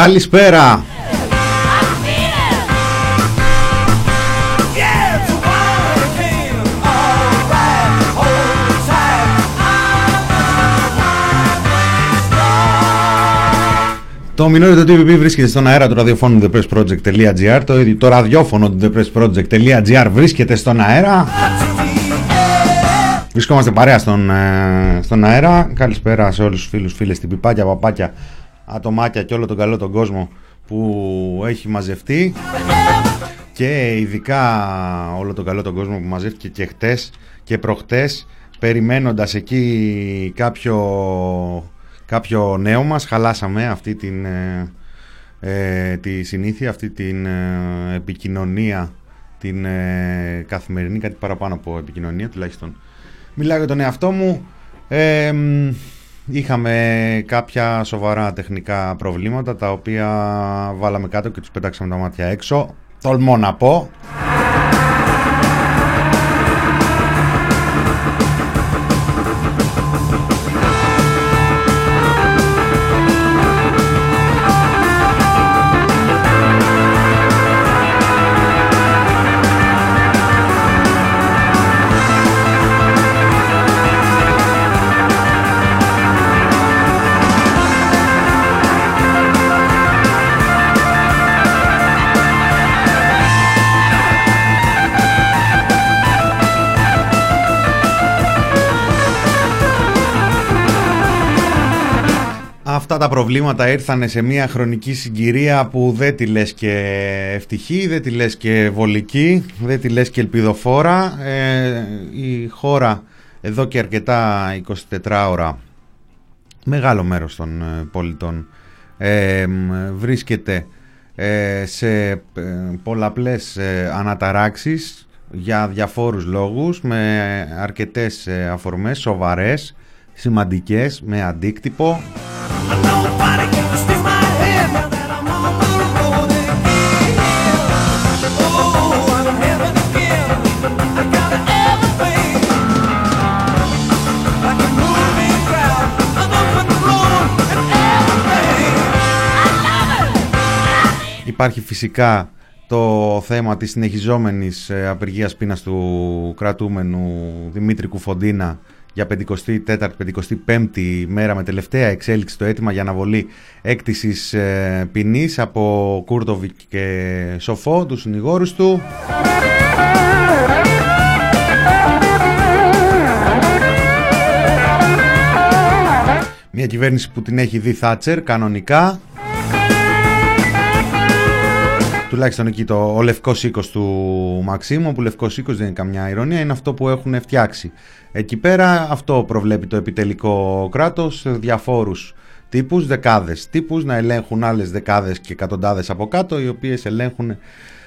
Καλησπέρα. Το μηνόριο του TVP βρίσκεται στον αέρα του ραδιοφώνου thepressproject.gr το, το ραδιόφωνο του thepressproject.gr βρίσκεται στον αέρα Βρισκόμαστε παρέα στον, ε, στον αέρα Καλησπέρα σε όλους τους φίλους, φίλες, την πιπάκια, παπάκια, ατομάκια και όλο τον καλό τον κόσμο που έχει μαζευτεί και ειδικά όλο τον καλό τον κόσμο που μαζεύτηκε και χτες και προχτές περιμένοντας εκεί κάποιο κάποιο νέο μας. Χαλάσαμε αυτή την, ε, ε τη συνήθεια, αυτή την ε, επικοινωνία, την ε, καθημερινή, κάτι παραπάνω από επικοινωνία τουλάχιστον. Μιλάω για τον εαυτό μου. Είχαμε κάποια σοβαρά τεχνικά προβλήματα τα οποία βάλαμε κάτω και τους πετάξαμε τα μάτια έξω. Τολμώ να πω. Τα προβλήματα ήρθαν σε μια χρονική συγκυρία που δεν τη λες και ευτυχή, δεν τη λες και βολική, δεν τη λες και ελπιδοφόρα. Ε, η χώρα εδώ και αρκετά 24 ώρα, μεγάλο μέρος των ε, πολιτών, ε, βρίσκεται ε, σε πολλαπλές αναταράξεις για διαφόρους λόγους, με αρκετές αφορμές σοβαρές, σημαντικές, με αντίκτυπο. Υπάρχει φυσικά το θέμα της συνεχιζόμενης ε, απεργίας πείνας του κρατούμενου Δημήτρη Κουφοντίνα για 54η-55η μέρα με τελευταία εξέλιξη το αίτημα για αναβολή έκτισης ε, ποινής από Κούρτοβικ και Σοφό, τους συνηγόρους του. Μια κυβέρνηση που την έχει δει Θάτσερ κανονικά τουλάχιστον εκεί το, ο λευκός οίκος του Μαξίμου, που λευκός οίκος δεν είναι καμιά ηρωνία, είναι αυτό που έχουν φτιάξει. Εκεί πέρα αυτό προβλέπει το επιτελικό κράτος, διαφόρους τύπους, δεκάδες τύπους, να ελέγχουν άλλες δεκάδες και εκατοντάδες από κάτω, οι οποίες ελέγχουν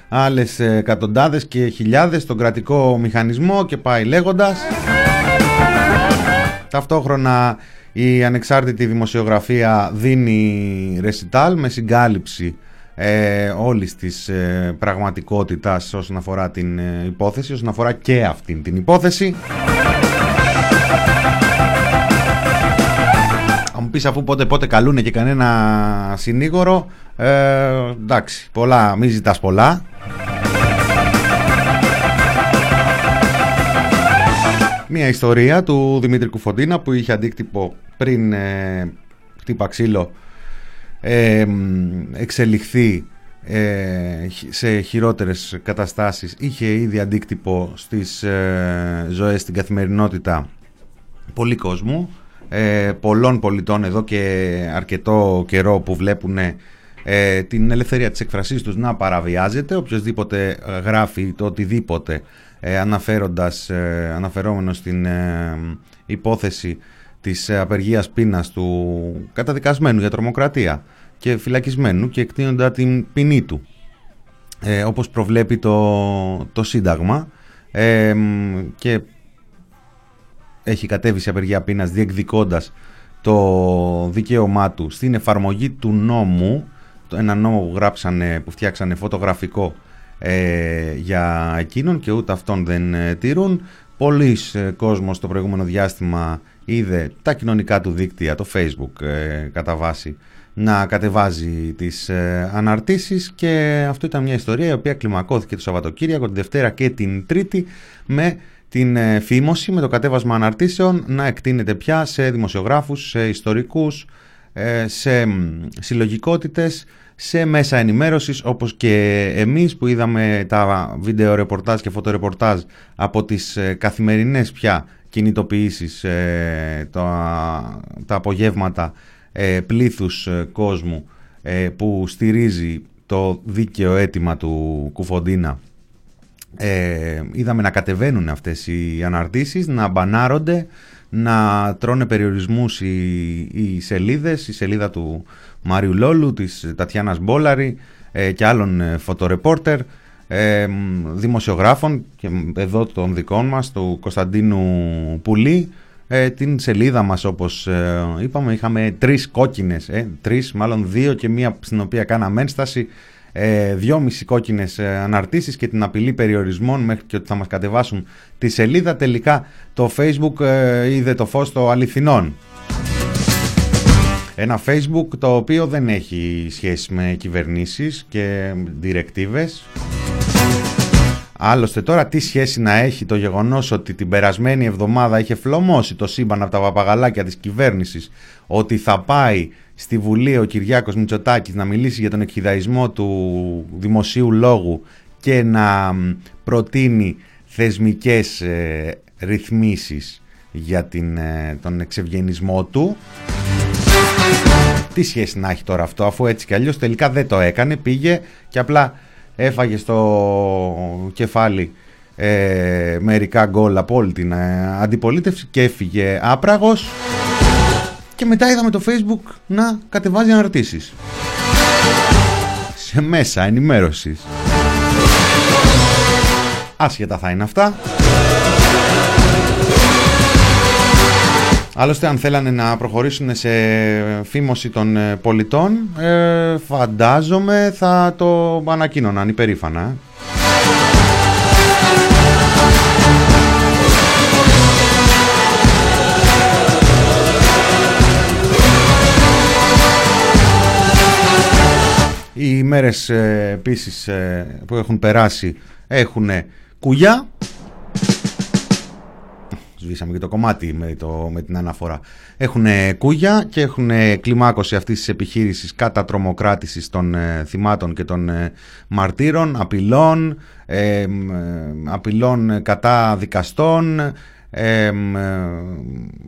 άλλες εκατοντάδες και χιλιάδες τον κρατικό μηχανισμό και πάει λέγοντας. Ταυτόχρονα η ανεξάρτητη δημοσιογραφία δίνει ρεσιτάλ με συγκάλυψη ε, όλης της ε, πραγματικότητας όσον αφορά την ε, υπόθεση, όσον αφορά και αυτήν την υπόθεση. Αν μου πεις αφού πότε πότε καλούνε και κανένα συνήγορο, ε, εντάξει, πολλά, μη ζητάς πολλά. Μια ιστορία του Δημήτρη Κουφοντίνα που είχε αντίκτυπο πριν ε, χτύπα ξύλο εξελιχθεί ε, σε χειρότερες καταστάσεις. Είχε ήδη αντίκτυπο στις ε, ζωές στην καθημερινότητα πολύ κόσμου ε, πολλών πολιτών εδώ και αρκετό καιρό που βλέπουν ε, την ελευθερία της εκφρασής τους να παραβιάζεται. Οποιοδήποτε γράφει το οτιδήποτε ε, αναφέροντας, ε, αναφερόμενο στην υπόθεση της απεργίας πείνας του καταδικασμένου για τρομοκρατία και φυλακισμένου και εκτείνοντα την ποινή του. Ε, όπως προβλέπει το, το Σύνταγμα ε, και έχει κατέβει σε απεργία πείνας διεκδικώντας το δικαίωμά του στην εφαρμογή του νόμου το, ένα νόμο που γράψανε, που φτιάξανε φωτογραφικό ε, για εκείνον και ούτε αυτόν δεν ε, τηρούν Πολλοί ε, κόσμος το προηγούμενο διάστημα είδε τα κοινωνικά του δίκτυα, το facebook κατά βάση να κατεβάζει τις ε, αναρτήσεις και αυτό ήταν μια ιστορία η οποία κλιμακώθηκε το Σαββατοκύριακο, τη Δευτέρα και την Τρίτη με την ε, φήμωση, με το κατέβασμα αναρτήσεων να εκτείνεται πια σε δημοσιογράφους, σε ιστορικούς, ε, σε συλλογικότητες, σε μέσα ενημέρωσης όπως και εμείς που είδαμε τα βίντεο ρεπορτάζ και φωτορεπορτάζ από τις καθημερινές πια κινητοποιήσεις τα, τα απογεύματα ε, πλήθους ε, κόσμου ε, που στηρίζει το δίκαιο αίτημα του Κουφοντίνα. Ε, είδαμε να κατεβαίνουν αυτές οι αναρτήσεις, να μπανάρονται, να τρώνε περιορισμούς οι, οι σελίδες, η σελίδα του Μάριου Λόλου, της Τατιάνας Μπόλαρη ε, και άλλων φωτορεπόρτερ, ε, δημοσιογράφων και εδώ των δικών μας, του Κωνσταντίνου Πουλή, ε, την σελίδα μας όπως ε, είπαμε είχαμε τρεις κόκκινες, ε, τρεις μάλλον δύο και μία στην οποία κάναμε ένσταση ε, δυόμιση κόκκινες ε, αναρτήσεις και την απειλή περιορισμών μέχρι και ότι θα μας κατεβάσουν τη σελίδα. Τελικά το facebook ε, είδε το φως των αληθινών ένα facebook το οποίο δεν έχει σχέση με κυβερνήσεις και διρεκτίβες Άλλωστε τώρα τι σχέση να έχει το γεγονός ότι την περασμένη εβδομάδα είχε φλωμώσει το σύμπαν από τα παπαγαλάκια της κυβέρνησης ότι θα πάει στη Βουλή ο Κυριάκος Μητσοτάκης να μιλήσει για τον εκχυδαϊσμό του δημοσίου λόγου και να προτείνει θεσμικές ε, ρυθμίσεις για την, ε, τον εξευγενισμό του. Τι σχέση να έχει τώρα αυτό αφού έτσι κι αλλιώς τελικά δεν το έκανε, πήγε και απλά έφαγε στο κεφάλι ε, μερικά γκολ από όλη την ε, αντιπολίτευση και έφυγε άπραγος. Και μετά είδαμε το facebook να κατεβάζει αναρτήσεις. Σε μέσα ενημέρωσης. Άσχετα θα είναι αυτά Άλλωστε αν θέλανε να προχωρήσουν σε φήμωση των ε, πολιτών ε, φαντάζομαι θα το ανακοίνωναν υπερήφανα. Οι μέρες ε, επίσης που έχουν περάσει έχουν κουγιά σβήσαμε και το κομμάτι με, το, με την αναφορά. Έχουν κούγια και έχουν κλιμάκωση αυτής της επιχείρησης κατά τρομοκράτησης των ε, θυμάτων και των ε, μαρτύρων, απειλών, ε, απειλών κατά δικαστών, ε,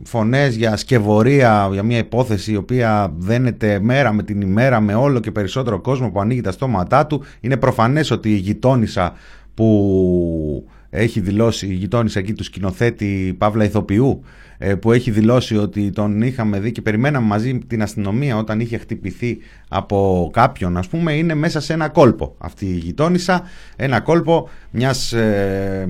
φωνές για σκευωρία, για μια υπόθεση η οποία δένεται μέρα με την ημέρα με όλο και περισσότερο κόσμο που ανοίγει τα στόματά του. Είναι προφανές ότι η γειτόνισσα που έχει δηλώσει η γειτόνισσα εκεί του σκηνοθέτη Παύλα Ηθοποιού ε, που έχει δηλώσει ότι τον είχαμε δει και περιμέναμε μαζί την αστυνομία όταν είχε χτυπηθεί από κάποιον ας πούμε είναι μέσα σε ένα κόλπο αυτή η γειτόνισσα ένα κόλπο μιας ε,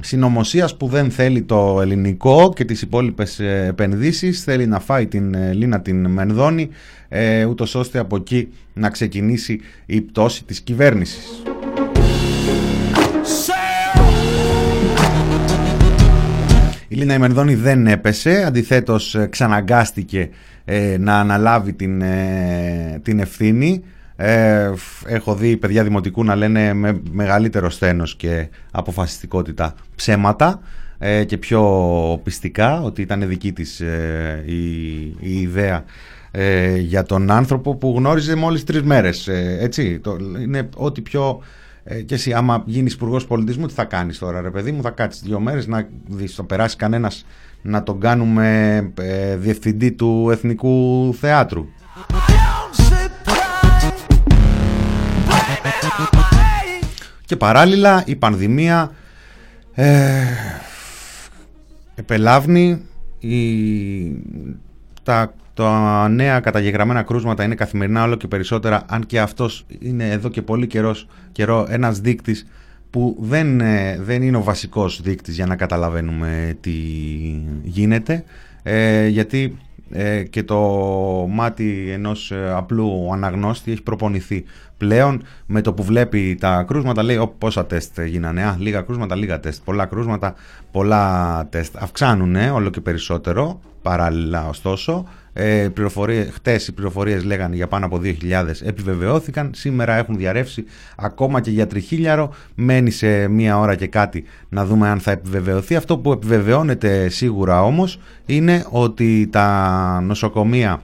συνωμοσίας που δεν θέλει το ελληνικό και τις υπόλοιπες ε, επενδύσεις θέλει να φάει την ε, Λίνα την Μενδώνη ε, ούτως ώστε από εκεί να ξεκινήσει η πτώση της κυβέρνησης. Η Λίνα Ημενδόνη δεν έπεσε, αντιθέτως ε, ξαναγκάστηκε ε, να αναλάβει την, ε, την ευθύνη. έχω δει παιδιά δημοτικού να λένε με μεγαλύτερο στένος και αποφασιστικότητα ψέματα και πιο πιστικά ότι ήταν δική της η, η ιδέα για τον άνθρωπο που γνώριζε μόλις τρεις μέρες. έτσι, το, είναι ό,τι πιο ε, και εσύ, άμα γίνεις υπουργός πολιτισμού, τι θα κάνεις τώρα, ρε παιδί μου, θα κάτσεις δύο μέρες να δεις, το περάσει κανένας να τον κάνουμε ε, διευθυντή του Εθνικού Θεάτρου; Και παράλληλα η πανδημία ε, επελάβνει η, τα τα νέα καταγεγραμμένα κρούσματα είναι καθημερινά όλο και περισσότερα, αν και αυτός είναι εδώ και πολύ καιρός, καιρό ένας δείκτης που δεν, ε, δεν είναι ο βασικός δείκτης για να καταλαβαίνουμε τι γίνεται, ε, γιατί ε, και το μάτι ενός ε, απλού αναγνώστη έχει προπονηθεί πλέον με το που βλέπει τα κρούσματα λέει πόσα τεστ γίνανε, α, λίγα κρούσματα, λίγα τεστ, πολλά κρούσματα, πολλά τεστ, αυξάνουν όλο και περισσότερο παράλληλα ωστόσο ε, πληροφορίες, χτες οι πληροφορίες λέγανε για πάνω από 2.000 επιβεβαιώθηκαν, σήμερα έχουν διαρρεύσει ακόμα και για τριχίλιαρο, μένει σε μία ώρα και κάτι να δούμε αν θα επιβεβαιωθεί. Αυτό που επιβεβαιώνεται σίγουρα όμως είναι ότι τα νοσοκομεία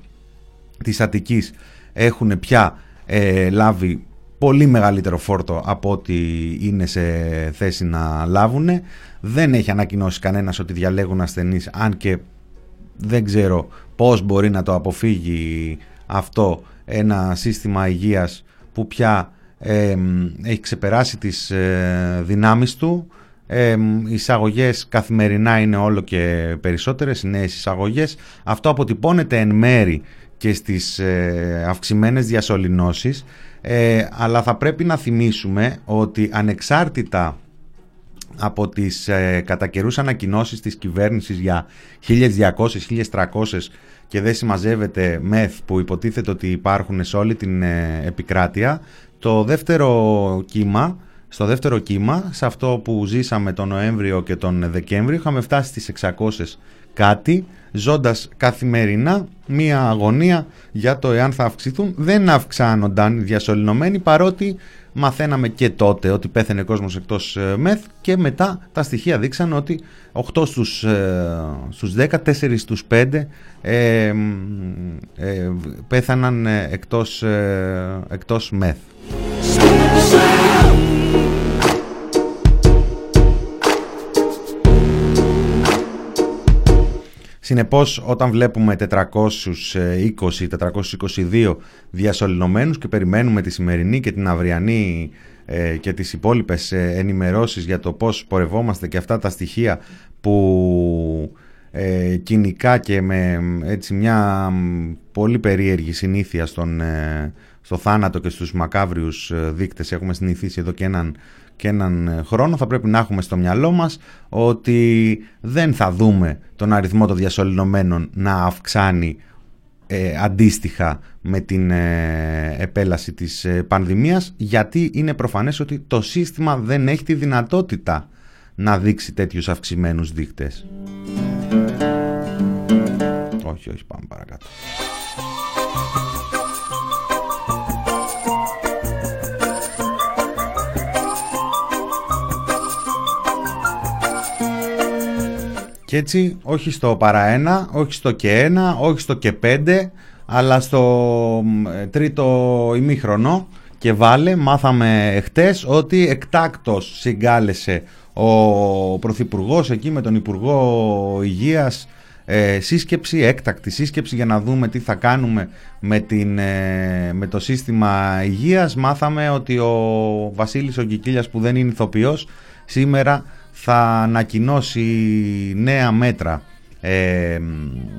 της Αττικής έχουν πια ε, λάβει πολύ μεγαλύτερο φόρτο από ό,τι είναι σε θέση να λάβουν. Δεν έχει ανακοινώσει κανένας ότι διαλέγουν ασθενείς, αν και δεν ξέρω πώς μπορεί να το αποφύγει αυτό ένα σύστημα υγείας που πια έχει ξεπεράσει τις ε, δυνάμεις του. Ε, οι εισαγωγές καθημερινά είναι όλο και περισσότερες, οι νέες εισαγωγές. Αυτό αποτυπώνεται εν μέρη και στις ε, αυξημένες διασωληνώσεις, ε, αλλά θα πρέπει να θυμίσουμε ότι ανεξάρτητα από τις ε, κατά καιρούς ανακοινώσεις της κυβέρνησης για 1200, 1300 και δεν συμμαζεύεται μεθ που υποτίθεται ότι υπάρχουν σε όλη την ε, επικράτεια, το δεύτερο κύμα, στο δεύτερο κύμα, σε αυτό που ζήσαμε τον Νοέμβριο και τον Δεκέμβριο, είχαμε φτάσει στις 600 κάτι, ζώντας καθημερινά μία αγωνία για το εάν θα αυξηθούν. Δεν αυξάνονταν οι διασωληνωμένοι παρότι μαθαίναμε και τότε ότι πέθανε κόσμος εκτός ε, μεθ και μετά τα στοιχεία δείξαν ότι 8 στους, ε, στους 10, 4 στους 5 ε, ε, πέθαναν ε, εκτός, εκτός μεθ. Συνεπώς όταν βλέπουμε 420-422 διασωληνωμένους και περιμένουμε τη σημερινή και την αυριανή ε, και τις υπόλοιπες ε, ενημερώσεις για το πώς πορευόμαστε και αυτά τα στοιχεία που ε, κοινικά και με έτσι μια πολύ περίεργη συνήθεια στον, ε, στο θάνατο και στους μακάβριους δείκτες έχουμε συνηθίσει εδώ και έναν και έναν ε, χρόνο θα πρέπει να έχουμε στο μυαλό μας ότι δεν θα δούμε τον αριθμό των διασωληνωμένων να αυξάνει ε, αντίστοιχα με την ε, επέλαση της ε, πανδημίας γιατί είναι προφανές ότι το σύστημα δεν έχει τη δυνατότητα να δείξει τέτοιους αυξημένους δείκτες. Όχι, όχι, πάμε παρακάτω. Και έτσι όχι στο παρά ένα, όχι στο και ένα, όχι στο και πέντε, αλλά στο τρίτο ημίχρονο και βάλε, μάθαμε χτες ότι εκτάκτος συγκάλεσε ο Πρωθυπουργός εκεί με τον Υπουργό Υγείας ε, σύσκεψη, έκτακτη σύσκεψη για να δούμε τι θα κάνουμε με, την, ε, με το σύστημα υγείας. Μάθαμε ότι ο Βασίλης Ογκικίλιας που δεν είναι ηθοποιός σήμερα θα ανακοινώσει νέα μέτρα ε,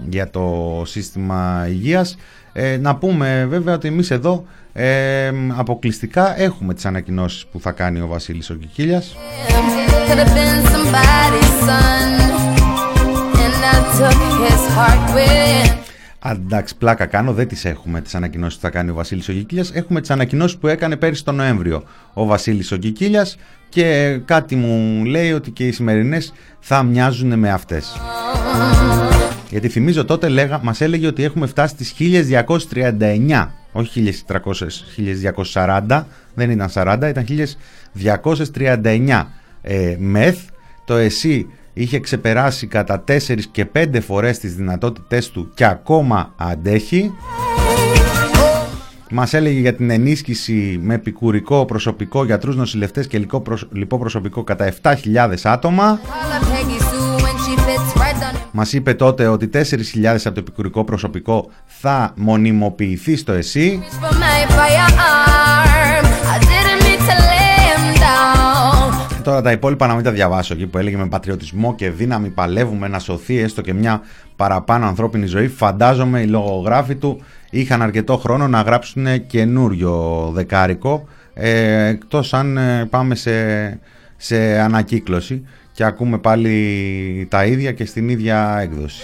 για το σύστημα υγείας. Ε, να πούμε βέβαια ότι εμείς εδώ ε, αποκλειστικά έχουμε τις ανακοινώσεις που θα κάνει ο Βασίλης ο Κικίλιας. Εντάξει, πλάκα κάνω, δεν τις έχουμε τις ανακοινώσεις που θα κάνει ο Βασίλης Οκικίλια. Έχουμε τις ανακοινώσεις που έκανε πέρυσι τον Νοέμβριο ο Βασίλης Οκικίλια και κάτι μου λέει ότι και οι σημερινές θα μοιάζουν με αυτές. Γιατί θυμίζω τότε λέγα, μας έλεγε ότι έχουμε φτάσει στις 1239, όχι 1300, 1240, δεν ήταν 40, ήταν 1239 ε, μεθ. Το ΕΣΥ είχε ξεπεράσει κατά 4 και 5 φορές τις δυνατότητές του και ακόμα αντέχει. Μας έλεγε για την ενίσχυση με επικουρικό προσωπικό, γιατρούς, νοσηλευτές και λοιπό προσωπικό κατά 7.000 άτομα. Μας είπε τότε ότι 4.000 από το επικουρικό προσωπικό θα μονιμοποιηθεί στο ΕΣΥ. Τώρα τα υπόλοιπα να μην τα διαβάσω εκεί που έλεγε με πατριωτισμό και δύναμη παλεύουμε να σωθεί έστω και μια παραπάνω ανθρώπινη ζωή. Φαντάζομαι οι λογογράφοι του είχαν αρκετό χρόνο να γράψουν καινούριο δεκάρικο ε, εκτός αν ε, πάμε σε, σε ανακύκλωση και ακούμε πάλι τα ίδια και στην ίδια έκδοση.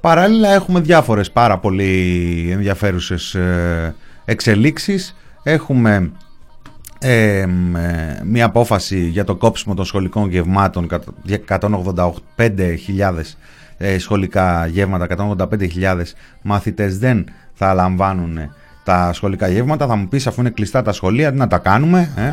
Παράλληλα έχουμε διάφορες πάρα πολύ ενδιαφέρουσες ε, εξελίξεις. Έχουμε ε, μια απόφαση για το κόψιμο των σχολικών γευμάτων 185.000 ε, σχολικά γεύματα, 185.000 μαθητές δεν θα λαμβάνουν τα σχολικά γεύματα. Θα μου πεις αφού είναι κλειστά τα σχολεία, να τα κάνουμε. Ε;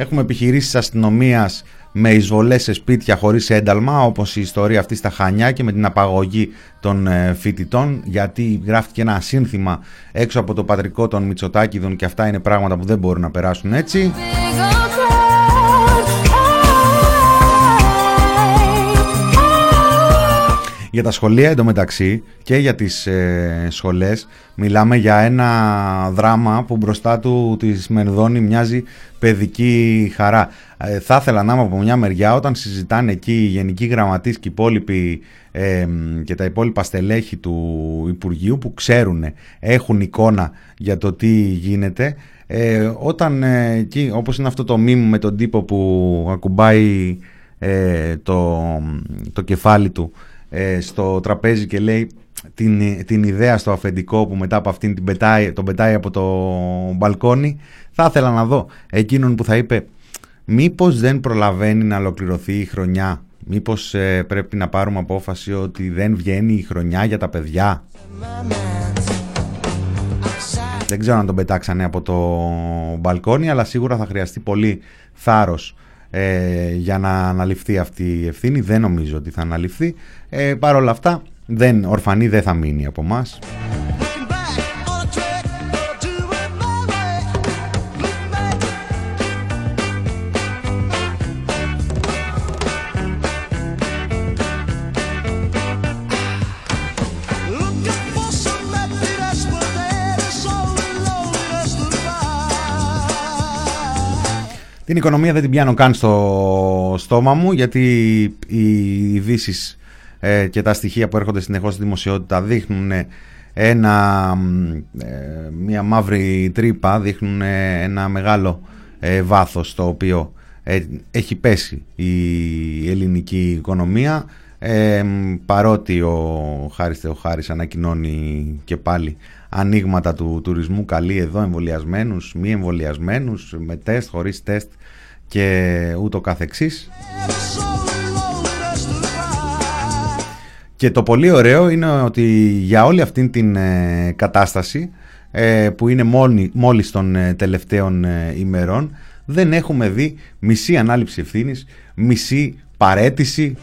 Έχουμε επιχειρήσεις αστυνομίας με εισβολές σε σπίτια χωρίς ένταλμα όπως η ιστορία αυτή στα Χανιά και με την απαγωγή των ε, φοιτητών γιατί γράφτηκε ένα σύνθημα έξω από το πατρικό των Μητσοτάκηδων και αυτά είναι πράγματα που δεν μπορούν να περάσουν έτσι. Για τα σχολεία εντωμεταξύ και για τις ε, σχολές μιλάμε για ένα δράμα που μπροστά του της Μενδώνη μοιάζει παιδική χαρά. Ε, θα ήθελα να είμαι από μια μεριά όταν συζητάνε εκεί οι γενικοί γραμματείς και, οι ε, και τα υπόλοιπα στελέχη του Υπουργείου που ξέρουν, έχουν εικόνα για το τι γίνεται ε, όταν ε, εκεί όπως είναι αυτό το μήνυμα με τον τύπο που ακουμπάει ε, το, το κεφάλι του ε, στο τραπέζι και λέει την, την ιδέα στο αφεντικό που μετά από αυτήν την πετάει, τον πετάει από το μπαλκόνι. Θα ήθελα να δω εκείνον που θα είπε μήπως δεν προλαβαίνει να ολοκληρωθεί η χρονιά; Μήπως ε, πρέπει να πάρουμε απόφαση ότι δεν βγαίνει η χρονιά για τα παιδιά; Δεν ξέρω αν τον πετάξανε από το μπαλκόνι αλλά σίγουρα θα χρειαστεί πολύ θάρρος ε, για να αναλυφθεί αυτή η ευθύνη. Δεν νομίζω ότι θα αναλυφθεί. Ε, Παρ' όλα αυτά, δεν, ορφανή δεν θα μείνει από εμά. Την οικονομία δεν την πιάνω καν στο στόμα μου γιατί οι ειδήσεις ε, και τα στοιχεία που έρχονται συνεχώς στη δημοσιότητα δείχνουν ένα, ε, μια μαύρη τρύπα, δείχνουν ένα μεγάλο ε, βάθος στο οποίο ε, έχει πέσει η ελληνική οικονομία. Παρότι ο Χάρης Θεοχάρης ανακοινώνει και πάλι ανοίγματα του τουρισμού καλεί εδώ εμβολιασμένους, μη εμβολιασμένους, με τεστ, χωρίς τεστ και ούτω καθεξής. Και το πολύ ωραίο είναι ότι για όλη αυτή την ε, κατάσταση ε, που είναι μόλι, μόλις των ε, τελευταίων ημερών δεν έχουμε δει μισή ανάληψη ευθύνης, μισή παρέτηση.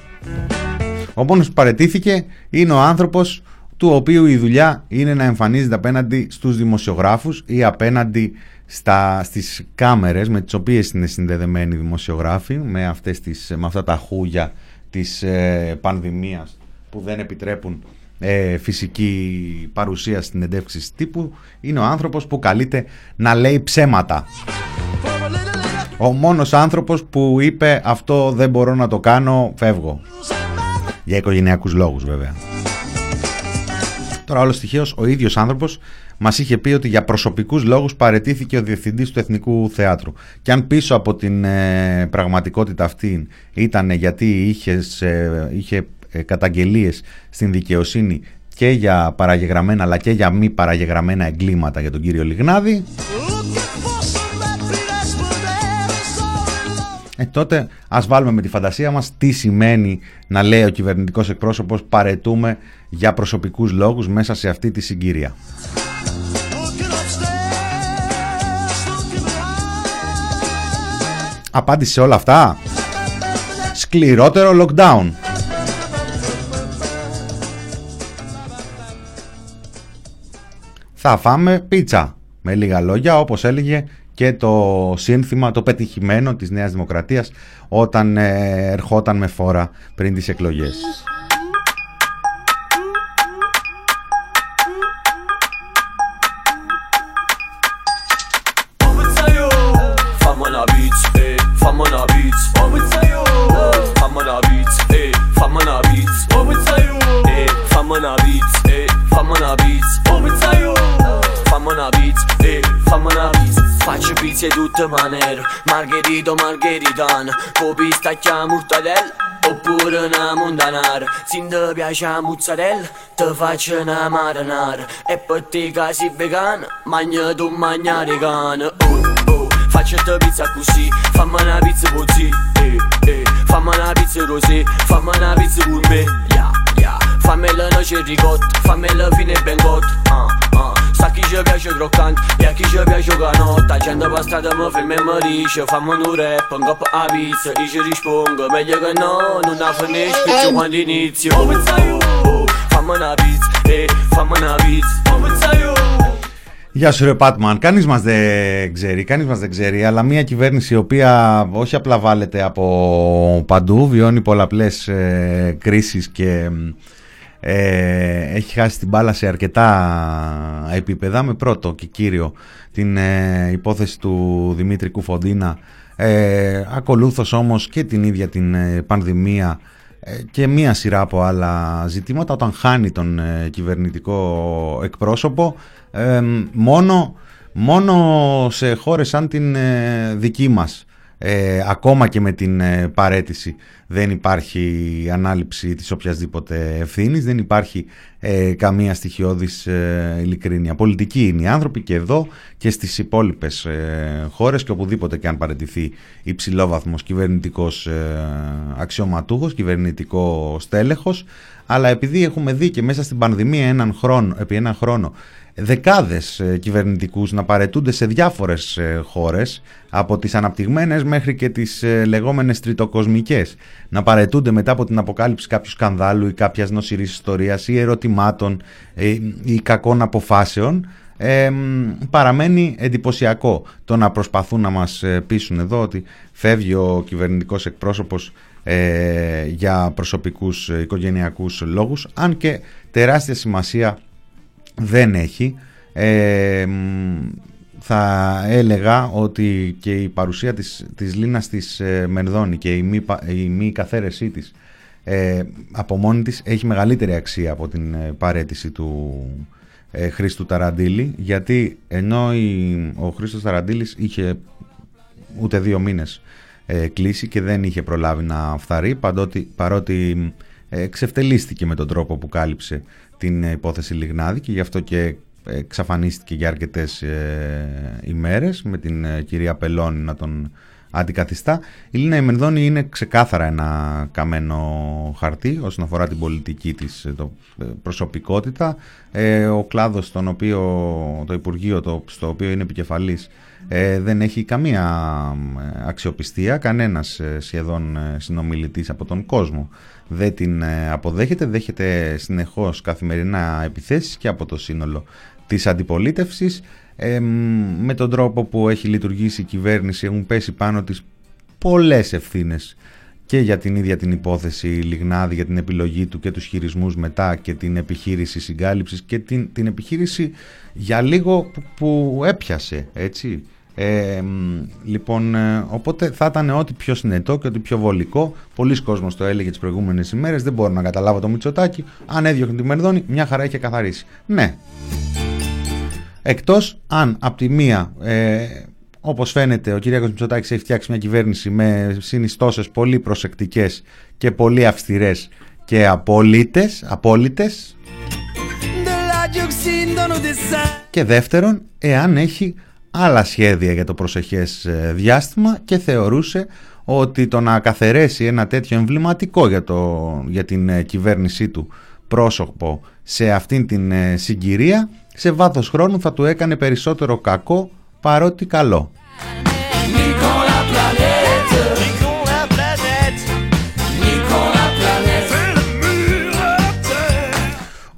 Ο μόνος που παρετήθηκε είναι ο άνθρωπος του οποίου η δουλειά είναι να εμφανίζεται απέναντι στους δημοσιογράφους ή απέναντι στα, στις κάμερες με τις οποίες είναι συνδεδεμένοι οι δημοσιογράφοι με, αυτές τις, με αυτά τα χούγια της ε, πανδημίας που δεν επιτρέπουν ε, φυσική παρουσία στην εντεύξη τύπου είναι ο άνθρωπος που καλείται να λέει ψέματα. Ο μόνος άνθρωπος που είπε αυτό δεν μπορώ να το κάνω, φεύγω. Για οικογενειακούς λόγους βέβαια. Τώρα, άλλο στοιχείος, ο ίδιος άνθρωπος μας είχε πει ότι για προσωπικούς λόγους παρετήθηκε ο διευθυντής του Εθνικού Θεάτρου. Και αν πίσω από την ε, πραγματικότητα αυτή ήταν γιατί είχε, ε, είχε ε, καταγγελίες στην δικαιοσύνη και για παραγεγραμμένα αλλά και για μη παραγεγραμμένα εγκλήματα για τον κύριο Λιγνάδη ε, τότε ας βάλουμε με τη φαντασία μας τι σημαίνει να λέει ο κυβερνητικός εκπρόσωπος παρετούμε για προσωπικούς λόγους μέσα σε αυτή τη συγκυρία. Απάντησε σε όλα αυτά. Σκληρότερο lockdown. Θα φάμε πίτσα Με λίγα λόγια, όπως έλεγε και το σύνθημα, το πετυχημένο της Νέας Δημοκρατίας όταν ε, ερχόταν με φόρα πριν τις εκλογές. Pizze tutte manere Margherito, margheritan. Con pistacchia mortadella Oppure una montanara Se ti piace la mozzarella Ti faccio una marinara E per te che sei vegana Magna tu mangiare cane Oh, oh Faccio te pizza così Fammi una pizza così Eh, eh. Fammi una pizza rosé Fammi una pizza gourmet Yeah, yeah. Fammela noce ricotta Fammela fine ben cotta Ah, ah Sa chi ci piace croccante e a chi ci piace canotta Gente per strada mi ferma e mi dice Fammi un rap, un coppa a pizza Io ci rispondo, meglio che no Non la finisco più quando inizio Oh, oh, fammi una pizza, eh, fammi una pizza Oh, Γεια σου ρε Πάτμαν, κανείς μας δεν ξέρει, κανείς μας δεν ξέρει, αλλά μια κυβέρνηση η οποία όχι απλά βάλεται από παντού, βιώνει πολλαπλές ε, κρίσεις και ε, έχει χάσει την μπάλα σε αρκετά επίπεδα με πρώτο και κύριο την ε, υπόθεση του Δημήτρη Κουφοντίνα. Ε, ακολούθως όμως και την ίδια την ε, πανδημία ε, και μία σειρά από άλλα ζητήματα όταν χάνει τον κυβερνητικό εκπρόσωπο μόνο, μόνο σε χώρες σαν την δική μας ε, ακόμα και με την ε, παρέτηση δεν υπάρχει ανάληψη της οποιασδήποτε ευθύνης, δεν υπάρχει ε, καμία στοιχειώδης ε, ειλικρίνεια. Πολιτικοί είναι οι άνθρωποι και εδώ και στις υπόλοιπες ε, χώρες και οπουδήποτε και αν παρετηθεί υψηλόβαθμος κυβερνητικός ε, αξιωματούχος, κυβερνητικό στέλεχος, αλλά επειδή έχουμε δει και μέσα στην πανδημία έναν χρόνο, επί έναν χρόνο δεκάδες ε, κυβερνητικούς να παρετούνται σε διάφορες ε, χώρες από τις αναπτυγμένες μέχρι και τις ε, λεγόμενες τριτοκοσμικές. Να παρετούνται μετά από την αποκάλυψη κάποιου σκανδάλου ή κάποιας νοσηρής ιστορίας ή ερωτημάτων ή κακών αποφάσεων ε, παραμένει εντυπωσιακό το να προσπαθούν να μας πείσουν εδώ ότι φεύγει ο κυβερνητικός εκπρόσωπος για προσωπικούς οικογενειακούς λόγους αν και τεράστια σημασία δεν έχει. Ε, θα έλεγα ότι και η παρουσία της, της Λίνας της ε, Μενδώνη και η μη, η μη καθαίρεσή της ε, από μόνη της έχει μεγαλύτερη αξία από την ε, παρέτηση του ε, Χρήστου Ταραντήλη γιατί ενώ ο Χρήστος Ταραντήλης είχε ούτε δύο μήνες ε, κλείσει και δεν είχε προλάβει να φθαρεί παντότι, παρότι εξευτελίστηκε με τον τρόπο που κάλυψε την υπόθεση Λιγνάδη και γι' αυτό και εξαφανίστηκε για αρκετές ε, ημέρες με την ε, κυρία Πελώνη να τον αντικαθιστά. Η Λίνα Εμενδόνη είναι ξεκάθαρα ένα καμένο χαρτί όσον αφορά την πολιτική της ε, το, προσωπικότητα. ο κλάδος στον οποίο, το Υπουργείο το, στο οποίο είναι επικεφαλής δεν έχει καμία αξιοπιστία, κανένας σχεδόν συνομιλητής από τον κόσμο δεν την ε, αποδέχεται, δέχεται συνεχώς καθημερινά επιθέσεις και από το σύνολο της αντιπολίτευσης. με τον τρόπο που έχει λειτουργήσει η κυβέρνηση έχουν πέσει πάνω της πολλές ευθύνες και για την ίδια την υπόθεση Λιγνάδη, για την επιλογή του και τους χειρισμούς μετά και την επιχείρηση συγκάλυψης και την, την επιχείρηση για λίγο που, που έπιασε, έτσι. Ε, λοιπόν, ε, οπότε θα ήταν ό,τι πιο συνετό και ό,τι πιο βολικό. Πολλοί κόσμος το έλεγε τις προηγούμενες ημέρες. Δεν μπορώ να καταλάβω το Μητσοτάκι. Αν έδιωχνε τη Μερδόνη, μια χαρά είχε καθαρίσει. Ναι. Εκτός αν από τη μία, ε, όπως φαίνεται, ο Κυριάκος Μητσοτάκης έχει φτιάξει μια κυβέρνηση με συνιστώσεις πολύ προσεκτικές και πολύ αυστηρές και απόλυτες, απόλυτες. Και δεύτερον, εάν έχει άλλα σχέδια για το προσεχές ε, διάστημα και θεωρούσε ότι το να καθαιρέσει ένα τέτοιο εμβληματικό για, το, για την ε, κυβέρνησή του πρόσωπο σε αυτήν την ε, συγκυρία σε βάθος χρόνου θα του έκανε περισσότερο κακό παρότι καλό.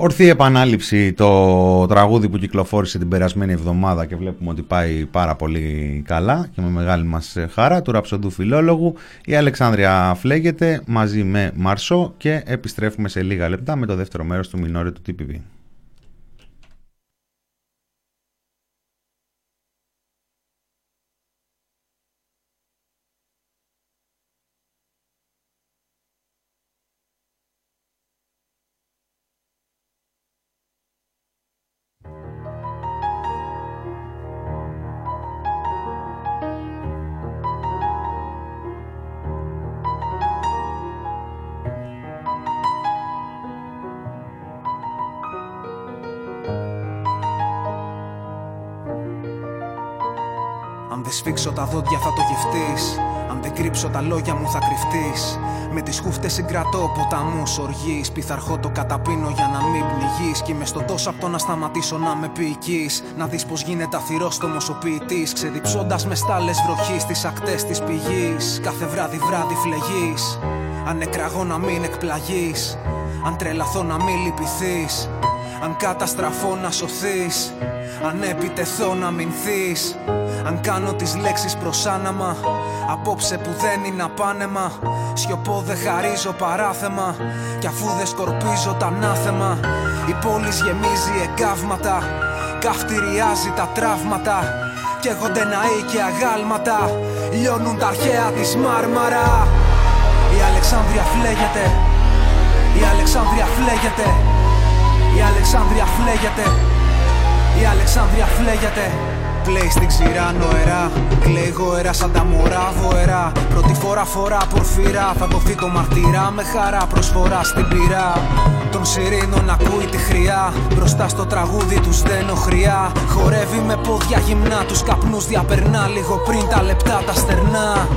Ορθή επανάληψη το τραγούδι που κυκλοφόρησε την περασμένη εβδομάδα και βλέπουμε ότι πάει πάρα πολύ καλά και με μεγάλη μας χαρά του ραψοντού φιλόλογου. Η Αλεξάνδρεια φλέγεται μαζί με Μαρσό και επιστρέφουμε σε λίγα λεπτά με το δεύτερο μέρος του μινόρι του TPV. Τις χούφτες συγκρατώ ποταμού οργής Πιθαρχώ το καταπίνω για να μην πνιγείς. Κι είμαι στο τόσο από το να σταματήσω να με ποιηκείς Να δεις πως γίνεται αθυρόστομος ο ποιητής Ξεδιψώντας μες στάλες βροχής στις ακτές της πηγής. Κάθε βράδυ βράδυ φλεγείς. Αν εκραγώ να μην εκπλαγείς. Αν τρελαθώ να μην λυπηθείς. Αν καταστραφώ να σωθείς. Αν επιτεθώ να μηνθείς Αν κάνω τις λέξεις προσάναμα Απόψε που δεν είναι απάνεμα Σιωπώ δεν χαρίζω παράθεμα Κι αφού δεν σκορπίζω τα ανάθεμα Η πόλη γεμίζει εγκάβματα Καυτηριάζει τα τραύματα Καίγονται ναοί και αγάλματα Λιώνουν τα αρχαία της Μάρμαρα. Η Αλεξάνδρεια φλέγεται Η Αλεξάνδρεια φλέγεται η Αλεξάνδρεια φλέγεται Η Αλεξάνδρεια φλέγεται Πλέει στην ξηρά νοερά. Κλαίει γοερά σαν τα μωρά βοερά. Πρώτη φορά φορά πορφυρά. Θα δοθεί το μαρτυρά με χαρά. Προσφορά στην πυρά. Των σιρήνων ακούει τη χρειά. Μπροστά στο τραγούδι του δεν χρειά. Χορεύει με πόδια γυμνά. Τους καπνούς διαπερνά. Λίγο πριν τα λεπτά τα στερνά.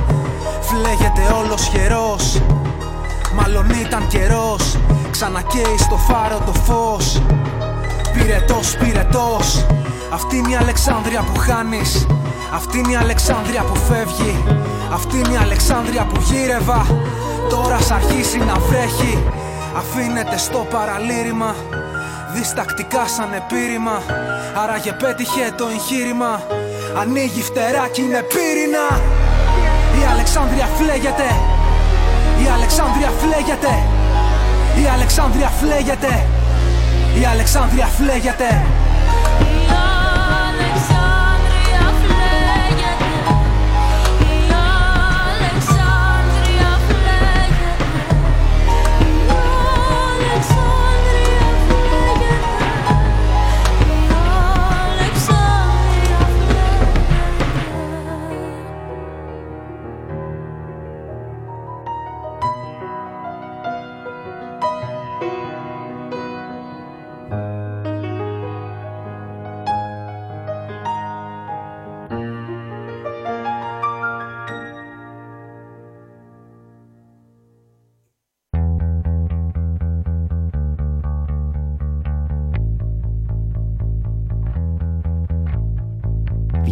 Φλέγεται όλος χερός. Μάλλον ήταν καιρός. Ξανακαίει στο φάρο το φως. Πυρετός, πυρετός Αυτή είναι η Αλεξάνδρεια που χάνεις. Αυτή είναι η Αλεξάνδρεια που φεύγει. Αυτή είναι η Αλεξάνδρεια που γύρευα. Τώρα σ' αρχίσει να βρέχει. Αφήνεται στο παραλήρημα. Διστακτικά σαν επίρρημα. Άραγε πέτυχε το εγχείρημα. Ανοίγει φτερά κι είναι πύρινα. Η Αλεξάνδρεια φλέγεται. Η Αλεξάνδρεια φλέγεται. Η Αλεξάνδρεια φλέγεται. Η Αλεξάνδρεια φλέγεται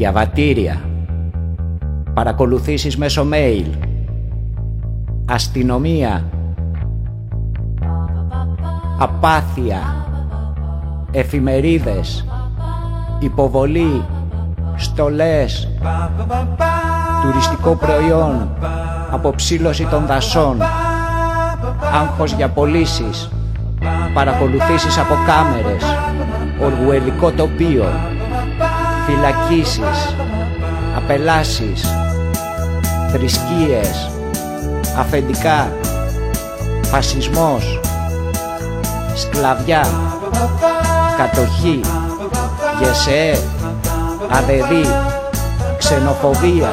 διαβατήρια, παρακολουθήσεις μέσω mail, αστυνομία, απάθεια, εφημερίδες, υποβολή, στολές, τουριστικό προϊόν, αποψήλωση των δασών, άγχος για πωλήσεις, παρακολουθήσεις από κάμερες, οργουελικό τοπίο, φυλακίσεις, απελάσεις, θρησκείες, αφεντικά, φασισμός, σκλαβιά, κατοχή, γεσέ, αδεδί, ξενοφοβία,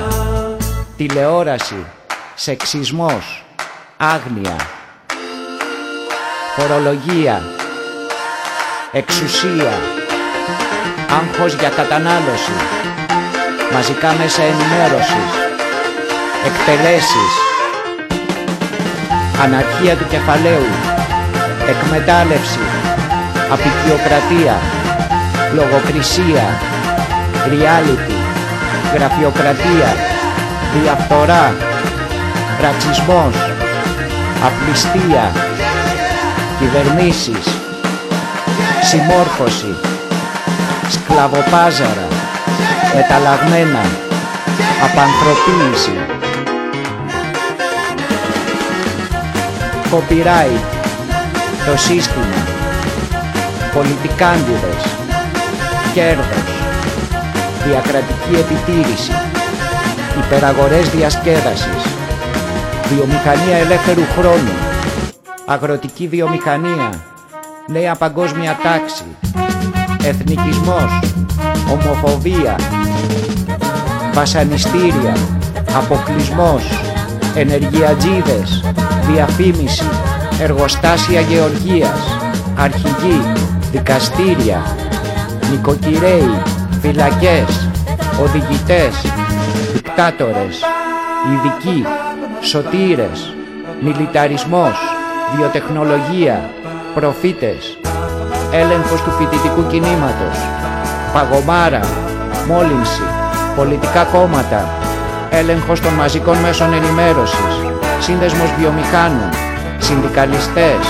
τηλεόραση, σεξισμός, άγνοια, φορολογία, εξουσία, άγχος για κατανάλωση, μαζικά μέσα ενημέρωσης, εκτελέσεις, αναρχία του κεφαλαίου, εκμετάλλευση, απεικιοκρατία, λογοκρισία, reality, γραφειοκρατία, διαφθορά, ρατσισμός, απληστία, κυβερνήσεις, συμμόρφωση, σκλαβοπάζαρα, μεταλλαγμένα, απανθρωποίηση, copyright, το σύστημα, πολιτικάντιδες, κέρδος, διακρατική επιτήρηση, υπεραγορές διασκέδασης, βιομηχανία ελεύθερου χρόνου, αγροτική βιομηχανία, νέα παγκόσμια τάξη, εθνικισμός, ομοφοβία, βασανιστήρια, αποκλισμός, ενεργειατζίδες, διαφήμιση, εργοστάσια γεωργίας, αρχηγοί, δικαστήρια, νοικοκυρέοι, φυλακές, οδηγητές, δικτάτορες, ειδικοί, σωτήρες, μιλιταρισμός, βιοτεχνολογία, προφήτες, έλεγχος του φοιτητικού κινήματος, παγωμάρα, μόλυνση, πολιτικά κόμματα, έλεγχος των μαζικών μέσων ενημέρωσης, σύνδεσμος βιομηχάνων, συνδικαλιστές,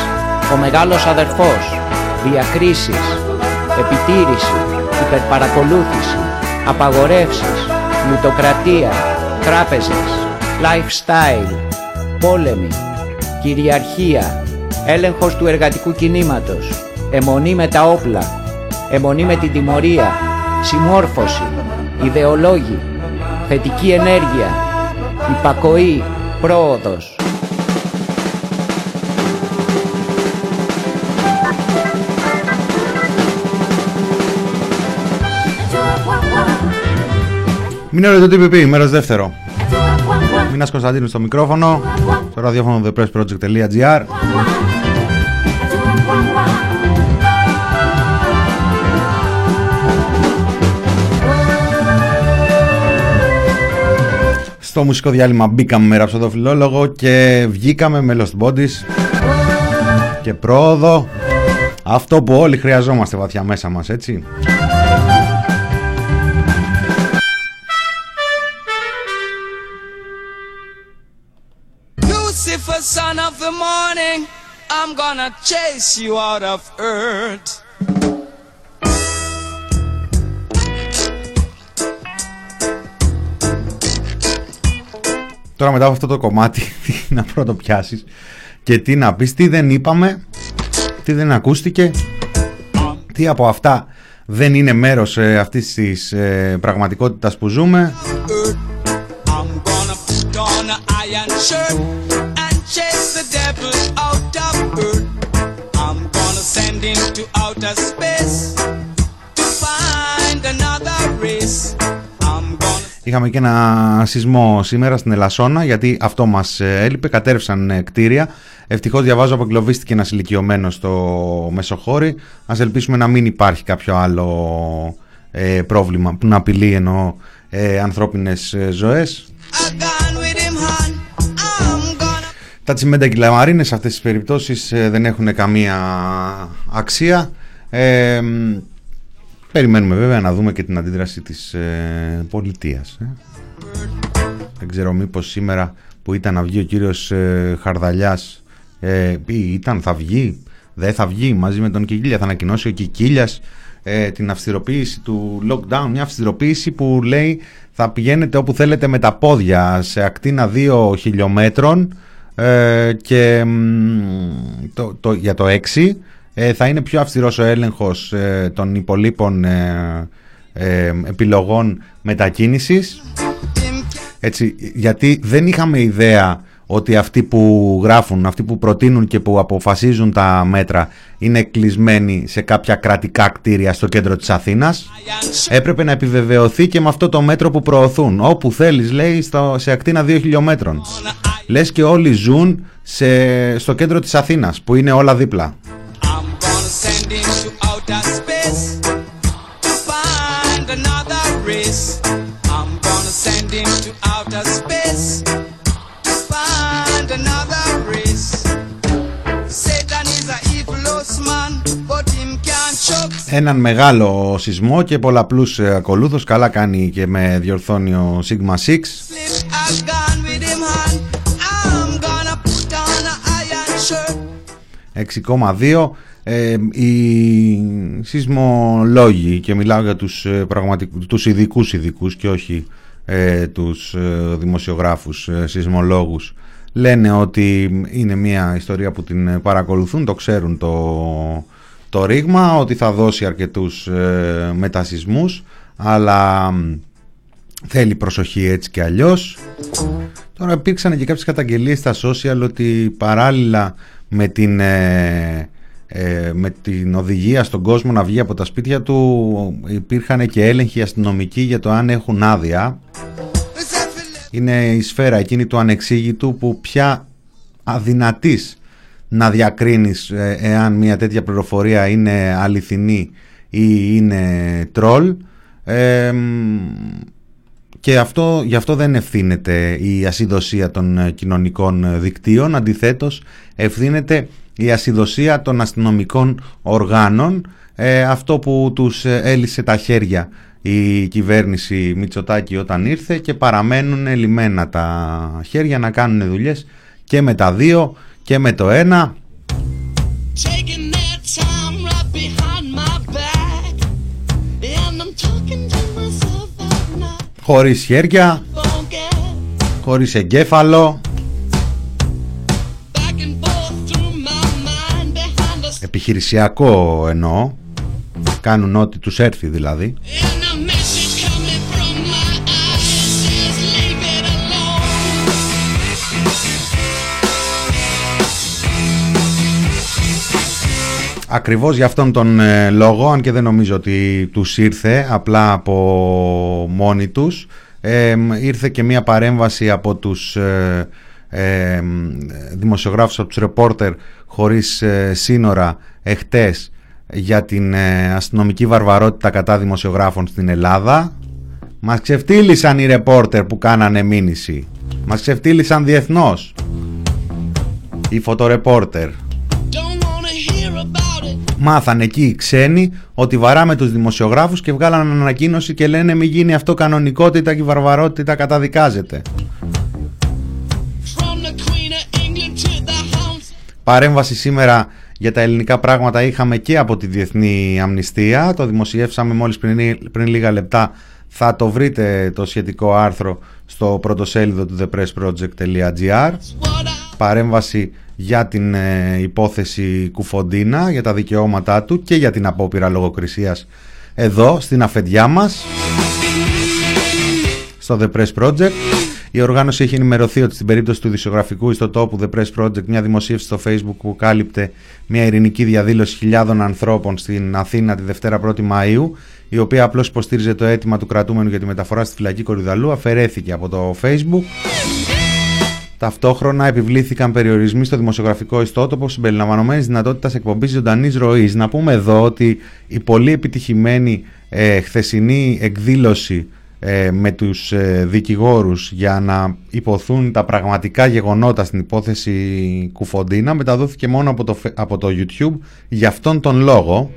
ο μεγάλος αδερφός, διακρίσεις, επιτήρηση, υπερπαρακολούθηση, απαγορεύσεις, μυτοκρατία, τράπεζες, lifestyle, πόλεμοι, κυριαρχία, έλεγχος του εργατικού κινήματος, αιμονή με τα όπλα, αιμονή με την τιμωρία, συμμόρφωση, ιδεολόγοι, θετική ενέργεια, υπακοή, πρόοδος. Μην το TPP, μέρος δεύτερο. Μίνας Κωνσταντίνου στο μικρόφωνο, στο ραδιόφωνο thepressproject.gr Στο μουσικό διάλειμμα μπήκαμε με ραψοδοφιλόλογο και βγήκαμε με Lost Bodies και πρόοδο. Αυτό που όλοι χρειαζόμαστε βαθιά μέσα μας, έτσι. son of the morning, I'm gonna chase you out of earth. Τώρα μετά από αυτό το κομμάτι τι να πρώτο πιάσεις και τι να πεις, τι δεν είπαμε, τι δεν ακούστηκε, τι από αυτά δεν είναι μέρος ε, αυτής της ε, πραγματικότητας που ζούμε. Είχαμε και ένα σεισμό σήμερα στην Ελασσόνα γιατί αυτό μας ε, έλειπε, κατέρευσαν ε, κτίρια. Ευτυχώς διαβάζω αποκλωβίστηκε ένας ηλικιωμένος στο Μεσοχώρι. Ας ελπίσουμε να μην υπάρχει κάποιο άλλο ε, πρόβλημα που να απειλεί ενώ ε, ανθρώπινες ζωές. Τα τσιμέντα και σε αυτές τις περιπτώσεις δεν έχουν καμία αξία. Ε, περιμένουμε βέβαια να δούμε και την αντίδραση της ε, πολιτείας. Ε. Δεν ξέρω μήπως σήμερα που ήταν να βγει ο κύριος ε, Χαρδαλιάς ε, ήταν θα βγει, δεν θα βγει μαζί με τον Κικίλιας, θα ανακοινώσει ο Κικίλιας ε, την αυστηροποίηση του lockdown, μια αυστηροποίηση που λέει θα πηγαίνετε όπου θέλετε με τα πόδια σε ακτίνα 2 χιλιόμετρων ε, και το, το, για το 6 ε, θα είναι πιο αυστηρός ο έλεγχος ε, των υπολείπων ε, επιλογών μετακίνησης έτσι, γιατί δεν είχαμε ιδέα ότι αυτοί που γράφουν, αυτοί που προτείνουν και που αποφασίζουν τα μέτρα είναι κλεισμένοι σε κάποια κρατικά κτίρια στο κέντρο της Αθήνας. Έπρεπε να επιβεβαιωθεί και με αυτό το μέτρο που προωθούν. Όπου θέλεις λέει στο, σε ακτίνα 2 χιλιόμετρων. Λες και όλοι ζουν σε, στο κέντρο της Αθήνας που είναι όλα δίπλα. Έναν μεγάλο σεισμό και πολλαπλούς ε, ακολούθους Καλά κάνει και με διορθώνει ο Sigma 6 6,2 Ε, οι σεισμολόγοι και μιλάω για τους, ε, πραγματικ... τους ειδικούς ειδικούς και όχι ε, τους ε, δημοσιογράφους ε, σεισμολόγους λένε ότι είναι μια ιστορία που την παρακολουθούν, το ξέρουν το, το ρήγμα, ότι θα δώσει αρκετούς ε, μετασυσμούς αλλά θέλει προσοχή έτσι και αλλιώς. Τώρα υπήρξαν και κάποιες καταγγελίες στα social ότι παράλληλα με την, ε, ε, με την οδηγία στον κόσμο να βγει από τα σπίτια του υπήρχαν και έλεγχοι αστυνομικοί για το αν έχουν άδεια. Είναι η σφαίρα εκείνη του ανεξήγητου που πια αδυνατής να διακρίνεις ε, εάν μια τέτοια πληροφορία είναι αληθινή ή είναι τρόλ και αυτό, γι' αυτό δεν ευθύνεται η ασυδοσία των ε, κοινωνικών ε, δικτύων, αντιθέτως ευθύνεται η ασυδοσία των αστυνομικών οργάνων, ε, αυτό που τους έλυσε τα χέρια η κυβέρνηση Μητσοτάκη όταν ήρθε και παραμένουν λιμένα τα χέρια να κάνουν δουλειές και με τα δύο και με το ένα. χωρίς χέρια, χωρίς εγκέφαλο, επιχειρησιακό εννοώ, κάνουν ό,τι τους έρθει δηλαδή. Ακριβώς για αυτόν τον ε, λόγο, αν και δεν νομίζω ότι τους ήρθε απλά από μόνοι τους, ήρθε και μία παρέμβαση από τους ε, ε, δημοσιογράφους, από τους ρεπόρτερ χωρίς ε, σύνορα εχτές για την ε, αστυνομική βαρβαρότητα κατά δημοσιογράφων στην Ελλάδα. Μας ξεφτύλισαν οι ρεπόρτερ που κάνανε μήνυση. Μας ξεφτύλισαν διεθνώς. Οι φωτορεπόρτερ μάθανε εκεί οι ξένοι ότι βαράμε τους δημοσιογράφους και βγάλαν ανακοίνωση και λένε μη γίνει αυτό κανονικότητα και η βαρβαρότητα καταδικάζεται. Παρέμβαση σήμερα για τα ελληνικά πράγματα είχαμε και από τη Διεθνή Αμνηστία. Το δημοσιεύσαμε μόλις πριν, πριν λίγα λεπτά. Θα το βρείτε το σχετικό άρθρο στο πρωτοσέλιδο του thepressproject.gr. Παρέμβαση για την ε, υπόθεση Κουφοντίνα, για τα δικαιώματά του και για την απόπειρα λογοκρισίας εδώ στην αφεντιά μας στο The Press Project. Η οργάνωση έχει ενημερωθεί ότι στην περίπτωση του δισογραφικού ιστοτόπου The Press Project μια δημοσίευση στο Facebook που κάλυπτε μια ειρηνική διαδήλωση χιλιάδων ανθρώπων στην Αθήνα τη Δευτέρα 1η Μαΐου η οποία απλώς υποστήριζε το αίτημα του κρατούμενου για τη μεταφορά στη φυλακή Κορυδαλού αφαιρέθηκε από το Facebook. Ταυτόχρονα επιβλήθηκαν περιορισμοί στο δημοσιογραφικό ιστότοπο συμπεριλαμβανομένης δυνατότητας εκπομπής ζωντανής ροής. Να πούμε εδώ ότι η πολύ επιτυχημένη ε, χθεσινή εκδήλωση ε, με τους ε, δικηγόρους για να υποθούν τα πραγματικά γεγονότα στην υπόθεση Κουφοντίνα μεταδόθηκε μόνο από το, από το YouTube για αυτόν τον λόγο.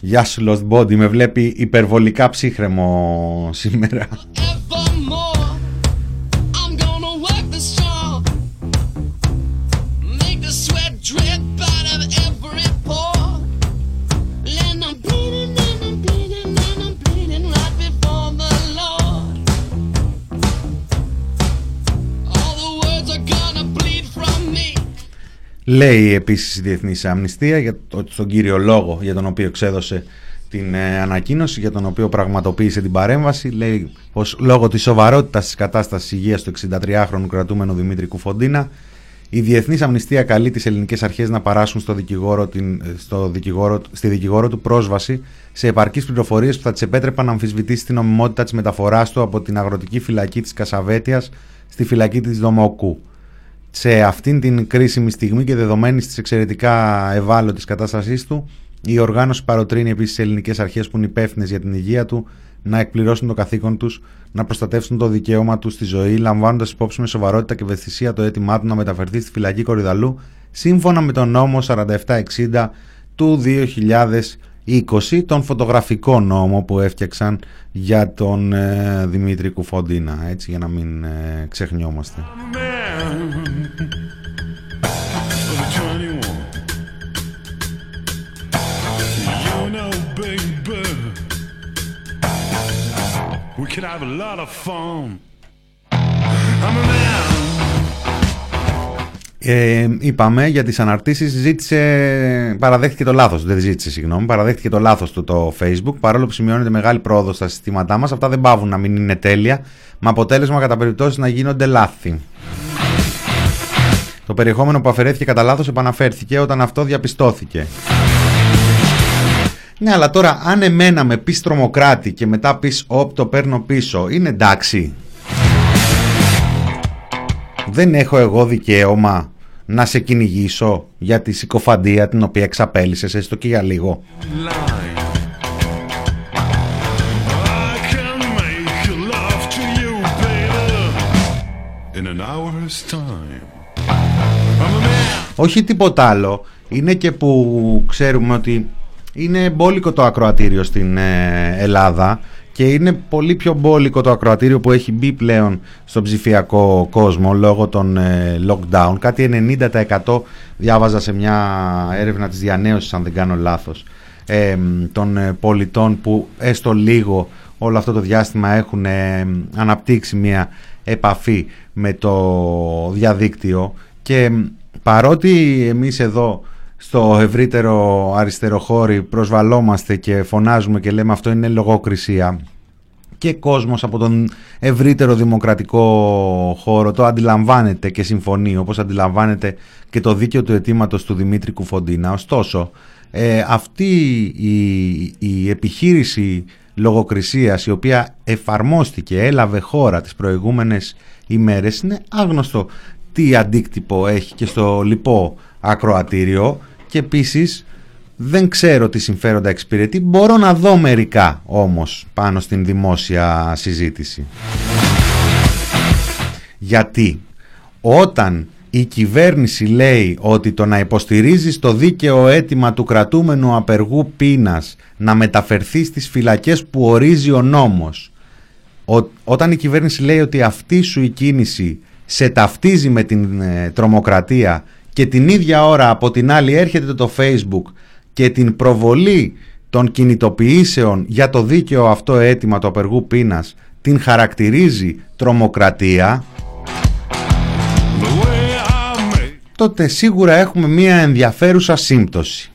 Γεια σου Lost Body, με βλέπει υπερβολικά ψύχρεμο σήμερα. Λέει επίσης η Διεθνής Αμνηστία για το, τον κύριο λόγο για τον οποίο εξέδωσε την ε, ανακοίνωση, για τον οποίο πραγματοποίησε την παρέμβαση. Λέει πως λόγω της σοβαρότητας της κατάστασης υγείας του 63χρονου κρατούμενου Δημήτρη Κουφοντίνα η Διεθνής Αμνηστία καλεί τις ελληνικές αρχές να παράσουν στο δικηγόρο, την, στο δικηγόρο, στη δικηγόρο του πρόσβαση σε επαρκείς πληροφορίες που θα της επέτρεπαν να αμφισβητήσει την νομιμότητα της μεταφοράς του από την αγροτική φυλακή της Κασαβέτιας στη φυλακή της Δομοκού σε αυτήν την κρίσιμη στιγμή και δεδομένη τη εξαιρετικά ευάλωτη κατάστασής του, η οργάνωση παροτρύνει επίσης τις ελληνικές αρχές που είναι υπεύθυνες για την υγεία του να εκπληρώσουν το καθήκον τους, να προστατεύσουν το δικαίωμα τους στη ζωή, λαμβάνοντας υπόψη με σοβαρότητα και ευαισθησία το αίτημά του να μεταφερθεί στη φυλακή Κορυδαλού, σύμφωνα με τον νόμο 4760 του 20 τον φωτογραφικό νόμο που έφτιαξαν για τον ε, Δημήτρη Κουφοντίνα έτσι για να μην ε, ξεχνιόμαστε ε, είπαμε για τις αναρτήσεις ζήτησε, παραδέχτηκε το λάθος, δεν ζήτησε συγγνώμη, παραδέχτηκε το λάθος του το facebook παρόλο που σημειώνεται μεγάλη πρόοδος στα συστήματά μας αυτά δεν πάβουν να μην είναι τέλεια με αποτέλεσμα κατά περιπτώσεις να γίνονται λάθη. Το περιεχόμενο που αφαιρέθηκε κατά λάθος επαναφέρθηκε όταν αυτό διαπιστώθηκε. Ναι, αλλά τώρα αν εμένα με πεις τρομοκράτη και μετά πεις όπ το παίρνω πίσω, είναι εντάξει. Δεν έχω εγώ δικαίωμα να σε κυνηγήσω για τη συκοφαντία την οποία εξαπέλυσες έστω και για λίγο. Όχι τίποτα άλλο. Είναι και που ξέρουμε ότι είναι μπόλικο το ακροατήριο στην ε, Ελλάδα και είναι πολύ πιο μπόλικο το ακροατήριο που έχει μπει πλέον στον ψηφιακό κόσμο λόγω των ε, lockdown. Κάτι 90% διάβαζα σε μια έρευνα της διανέωσης αν δεν κάνω λάθος ε, των πολιτών που έστω λίγο όλο αυτό το διάστημα έχουν αναπτύξει μια επαφή με το διαδίκτυο και παρότι εμείς εδώ στο ευρύτερο αριστεροχώρι προσβαλόμαστε και φωνάζουμε και λέμε αυτό είναι λογοκρισία και κόσμος από τον ευρύτερο δημοκρατικό χώρο το αντιλαμβάνεται και συμφωνεί όπως αντιλαμβάνεται και το δίκαιο του αιτήματος του Δημήτρη Κουφοντίνα. Ωστόσο, ε, αυτή η, η επιχείρηση λογοκρισίας η οποία εφαρμόστηκε, έλαβε χώρα τις προηγούμενες ημέρες είναι άγνωστο τι αντίκτυπο έχει και στο λοιπό ακροατήριο και επίσης δεν ξέρω τι συμφέροντα εξυπηρετεί, μπορώ να δω μερικά όμως πάνω στην δημόσια συζήτηση. Γιατί όταν η κυβέρνηση λέει ότι το να υποστηρίζεις το δίκαιο αίτημα του κρατούμενου απεργού πείνας να μεταφερθεί στις φυλακές που ορίζει ο νόμος όταν η κυβέρνηση λέει ότι αυτή σου η κίνηση σε ταυτίζει με την ε, τρομοκρατία και την ίδια ώρα από την άλλη έρχεται το facebook και την προβολή των κινητοποιήσεων για το δίκαιο αυτό αίτημα του απεργού πείνας την χαρακτηρίζει τρομοκρατία τότε σίγουρα έχουμε μία ενδιαφέρουσα σύμπτωση.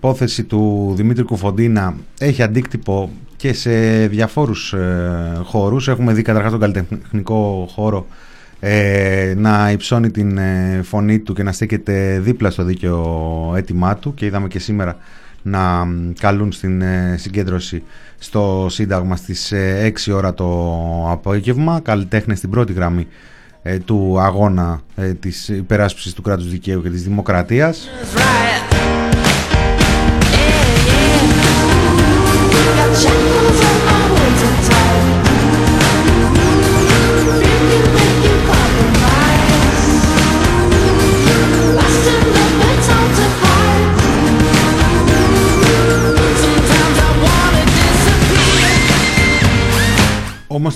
Υπόθεση του Δημήτρη Κουφοντίνα έχει αντίκτυπο και σε διαφόρους ε, χώρους. Έχουμε δει καταρχάς τον καλλιτεχνικό χώρο ε, να υψώνει την ε, φωνή του και να στέκεται δίπλα στο δίκαιο αίτημά του και είδαμε και σήμερα να καλούν στην ε, συγκέντρωση στο Σύνταγμα στις 6 ώρα το απόγευμα. Καλλιτέχνες στην πρώτη γραμμή του αγώνα της υπεράσπισης του κράτους δικαίου και της δημοκρατίας. Όμως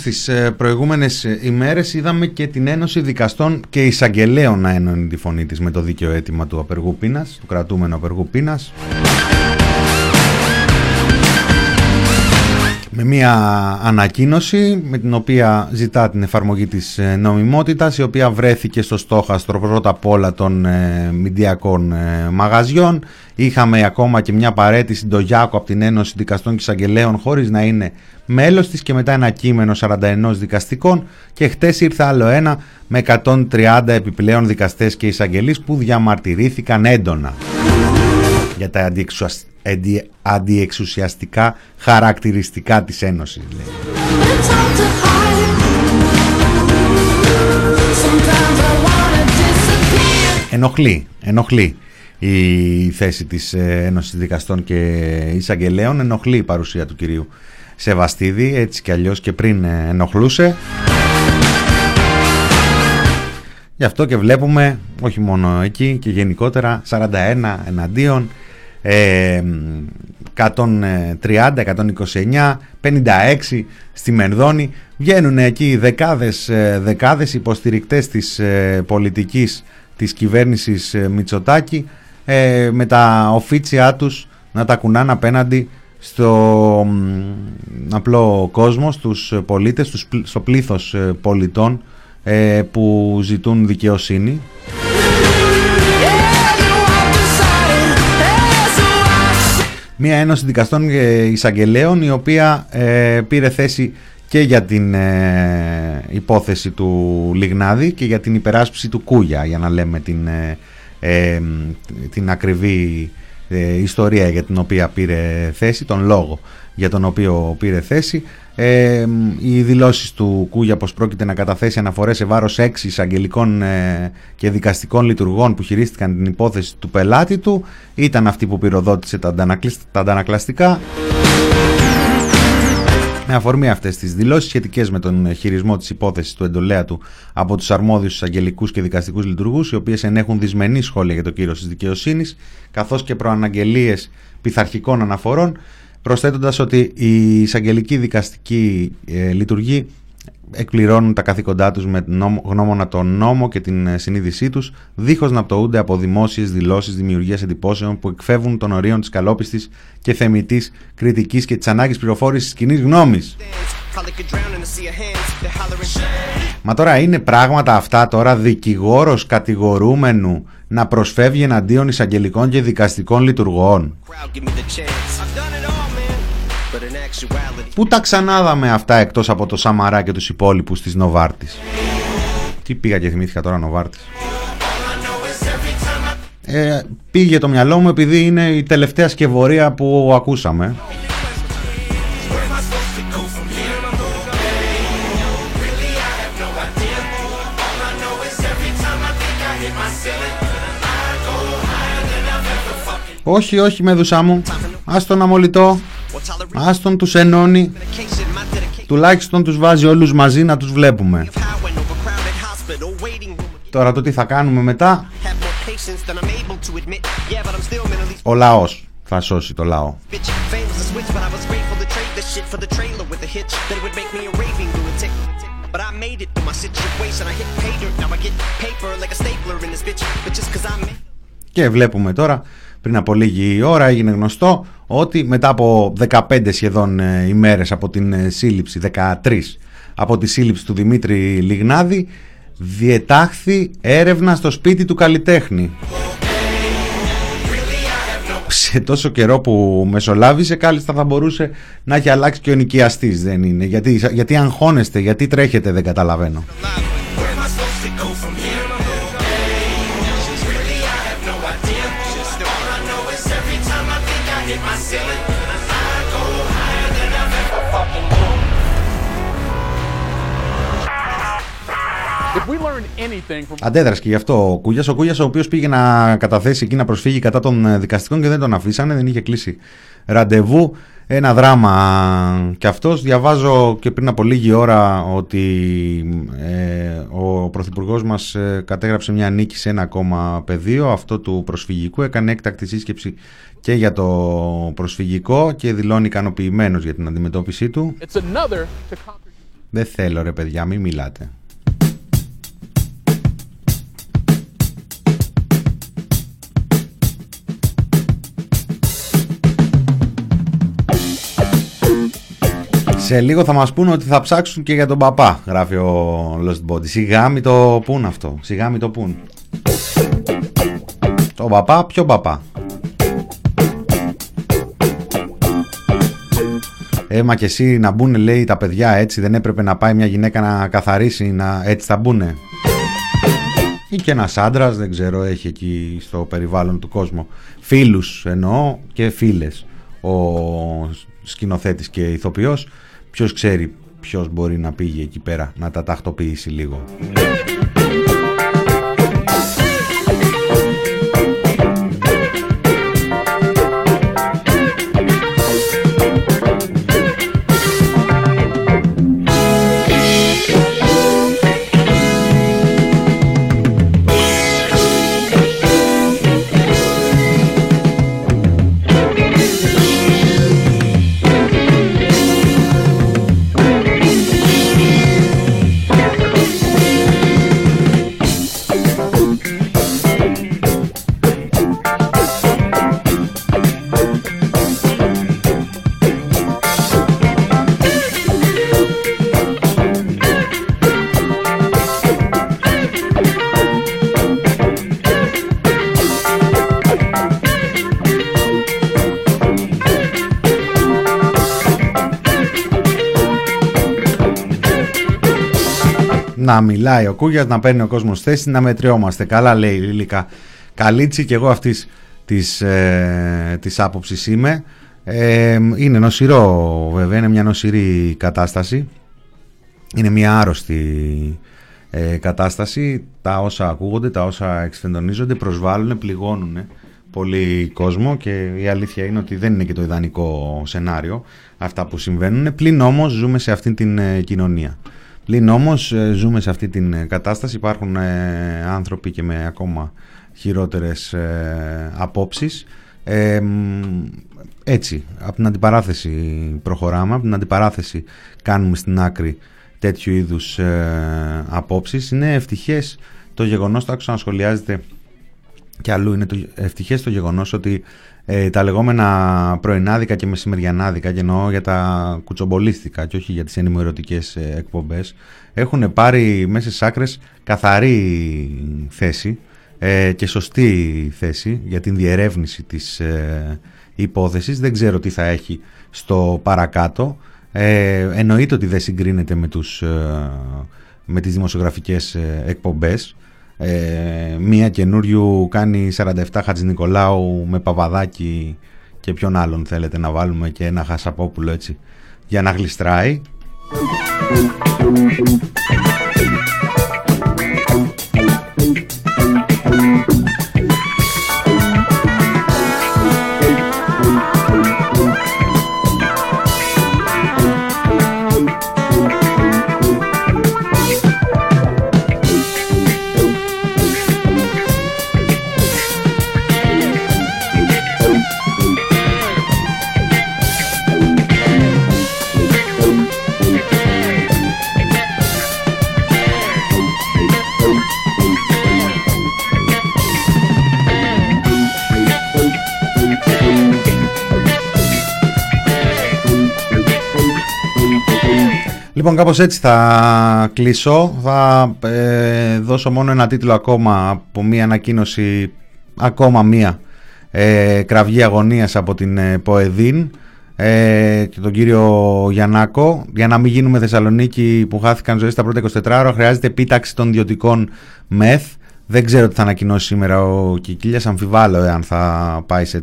τις ε, προηγούμενες ε, ημέρες είδαμε και την Ένωση Δικαστών και Εισαγγελέων να ένωνε τη φωνή της με το δίκαιο αίτημα του απεργού πείνας, του κρατούμενου απεργού πείνας. Με μια ανακοίνωση με την οποία ζητά την εφαρμογή της ε, νομιμότητας η οποία βρέθηκε στο στόχαστρο πρώτα απ' όλα των ε, μηντιακών ε, μαγαζιών. Είχαμε ακόμα και μια παρέτηση Ντογιάκο από την Ένωση Δικαστών και Εισαγγελέων χωρίς να είναι μέλος της και μετά ένα κείμενο 41 δικαστικών. Και χτες ήρθε άλλο ένα με 130 επιπλέον δικαστές και εισαγγελείς που διαμαρτυρήθηκαν έντονα για τα αντιεξουσιαστικά χαρακτηριστικά της Ένωσης. Λέει. Ενοχλεί, ενοχλεί η θέση της ε, Ένωσης Δικαστών και Εισαγγελέων, ενοχλεί η παρουσία του κυρίου Σεβαστίδη, έτσι κι αλλιώς και πριν ε, ενοχλούσε. Γι' αυτό και βλέπουμε, όχι μόνο εκεί και γενικότερα, 41 εναντίον, 130, 129, 56 στη Μενδόνη. Βγαίνουν εκεί δεκάδες, ε, δεκάδες υποστηρικτές της ε, πολιτικής της κυβέρνησης ε, Μητσοτάκη με τα οφίτσια τους να τα κουνάνε απέναντι στο απλό κόσμο, στους πολίτες, στο πλήθος πολιτών που ζητούν δικαιοσύνη. Μία ένωση δικαστών και εισαγγελέων η οποία ε, πήρε θέση και για την ε, υπόθεση του Λιγνάδη και για την υπεράσπιση του Κούγια για να λέμε την, ε, την ακριβή ιστορία για την οποία πήρε θέση, τον λόγο για τον οποίο πήρε θέση. Ε, οι δηλώσεις του Κούγια πως πρόκειται να καταθέσει αναφορές σε βάρος έξι εισαγγελικών ε, και δικαστικών λειτουργών που χειρίστηκαν την υπόθεση του πελάτη του ήταν αυτή που πυροδότησε τα, τα αντανακλαστικά. Με αφορμή αυτές τις δηλώσεις σχετικές με τον χειρισμό της υπόθεσης του εντολέα του από τους αρμόδιους εισαγγελικούς και δικαστικούς λειτουργούς, οι οποίες ενέχουν δυσμενή σχόλια για το κύριο της δικαιοσύνης, καθώς και προαναγγελίες πειθαρχικών αναφορών, προσθέτοντας ότι η εισαγγελική δικαστική ε, λειτουργή εκπληρώνουν τα καθήκοντά τους με γνώμονα τον νόμο και την ε, συνείδησή τους, δίχως να πτωούνται από δημόσιες δηλώσεις δημιουργίας εντυπώσεων που εκφεύγουν των ορίων της καλόπιστης και θεμητής κριτικής και της ανάγκης πληροφόρησης της κοινής γνώμης. Μα τώρα είναι πράγματα αυτά τώρα δικηγόρος κατηγορούμενου να προσφεύγει εναντίον εισαγγελικών και δικαστικών λειτουργών. Πού τα ξανάδαμε αυτά εκτός από το Σαμαρά και τους υπόλοιπους της Νοβάρτης; Τι πήγα και θυμήθηκα τώρα Νοβάρτης; Ε, πήγε το μυαλό μου επειδή είναι η τελευταία σκευωρία που ακούσαμε. Όχι, όχι με δουσά μου. Άστον αμολυτό. Άστον τους ενώνει. Τουλάχιστον τους βάζει όλους μαζί να τους βλέπουμε. Τώρα το τι θα κάνουμε μετά. Ο λαός θα σώσει το λαό. Και βλέπουμε τώρα πριν από λίγη ώρα έγινε γνωστό ότι μετά από 15 σχεδόν ε, ημέρες από την ε, σύλληψη, 13 από τη σύλληψη του Δημήτρη Λιγνάδη διετάχθη έρευνα στο σπίτι του καλλιτέχνη. Σε τόσο καιρό που μεσολάβησε κάλλιστα θα μπορούσε να έχει αλλάξει και ο νοικιαστής δεν είναι; Γιατί, γιατί αγχώνεστε, γιατί τρέχετε δεν καταλαβαίνω Αντέδρασε και γι' αυτό ο Κούγιας. Ο Κούγιας, ο οποίος πήγε να καταθέσει εκεί να προσφύγει κατά των ε, δικαστικών και δεν τον αφήσανε, δεν είχε κλείσει ραντεβού. Ένα δράμα κι αυτός. Διαβάζω και πριν από λίγη ώρα ότι ε, ο Πρωθυπουργός μας ε, κατέγραψε μια νίκη σε ένα ακόμα πεδίο, αυτό του προσφυγικού. Έκανε έκτακτη σύσκεψη και για το προσφυγικό και δηλώνει ικανοποιημένος για την αντιμετώπιση του. Δεν θέλω ρε παιδιά, μην μιλάτε. Σε λίγο θα μας πούνε ότι θα ψάξουν και για τον παπά, γράφει ο Lost Body. Σιγά μη το πούν αυτό, σιγά μη το πούν. Το παπά, ποιο παπά; Έμα και εσύ να μπουν λέει τα παιδιά έτσι δεν έπρεπε να πάει μια γυναίκα να καθαρίσει να έτσι θα μπουνε ή και ένας άντρας, δεν ξέρω έχει εκεί στο περιβάλλον του κόσμου φίλους εννοώ και φίλες ο σκηνοθέτης και ηθοποιός ποιος ξέρει ποιος μπορεί να πήγε εκεί πέρα να τα τακτοποιήσει λίγο να μιλάει ο Κούγιας, να παίρνει ο κόσμος θέση, να μετριόμαστε. Καλά λέει η Λίλικα Καλίτσι και εγώ αυτής της, ε, της άποψης είμαι. Ε, είναι νοσηρό βέβαια, είναι μια νοσηρή κατάσταση. Είναι μια άρρωστη ε, κατάσταση. Τα όσα ακούγονται, τα όσα εξφεντονίζονται προσβάλλουν, πληγώνουν πολύ κόσμο και η αλήθεια είναι ότι δεν είναι και το ιδανικό σενάριο αυτά που συμβαίνουν. Πλην όμως ζούμε σε αυτήν την ε, κοινωνία. Πλην όμως ε, ζούμε σε αυτή την ε, κατάσταση, υπάρχουν ε, άνθρωποι και με ακόμα χειρότερες απόψεις. έτσι, από την αντιπαράθεση προχωράμε, από την αντιπαράθεση κάνουμε στην άκρη τέτοιου είδους απόψεις. Είναι ευτυχές το γεγονός, το άκουσα να σχολιάζεται και αλλού, είναι το, ευτυχές το γεγονός ότι ε, τα λεγόμενα πρωινάδικα και μεσημεριανάδικα και εννοώ για τα κουτσομπολίστικα και όχι για τις ενημερωτικές ε, εκπομπές έχουν πάρει μέσα στις άκρες καθαρή θέση ε, και σωστή θέση για την διερεύνηση της ε, υπόθεσης. Δεν ξέρω τι θα έχει στο παρακάτω. Ε, εννοείται ότι δεν συγκρίνεται με, τους, ε, με τις δημοσιογραφικές εκπομπές ε, μία καινούριου κάνει 47 Χατζηνικολάου με Παπαδάκι και ποιον άλλον θέλετε να βάλουμε και ένα Χασαπόπουλο έτσι για να γλιστράει. Λοιπόν κάπως έτσι θα κλείσω. Θα ε, δώσω μόνο ένα τίτλο ακόμα Από μία ανακοίνωση Ακόμα μία ε, Κραυγή αγωνίας από την ε, Ποεδίν ε, και τον κύριο Γιαννάκο. Για να μην γίνουμε Θεσσαλονίκη που χάθηκαν ζωή στα πρώτα 24 ώρα χρειάζεται επίταξη των ιδιωτικών ΜΕΘ. Δεν ξέρω τι θα ανακοινώσει σήμερα ο Κικίλιας. Αμφιβάλλω εάν θα πάει σε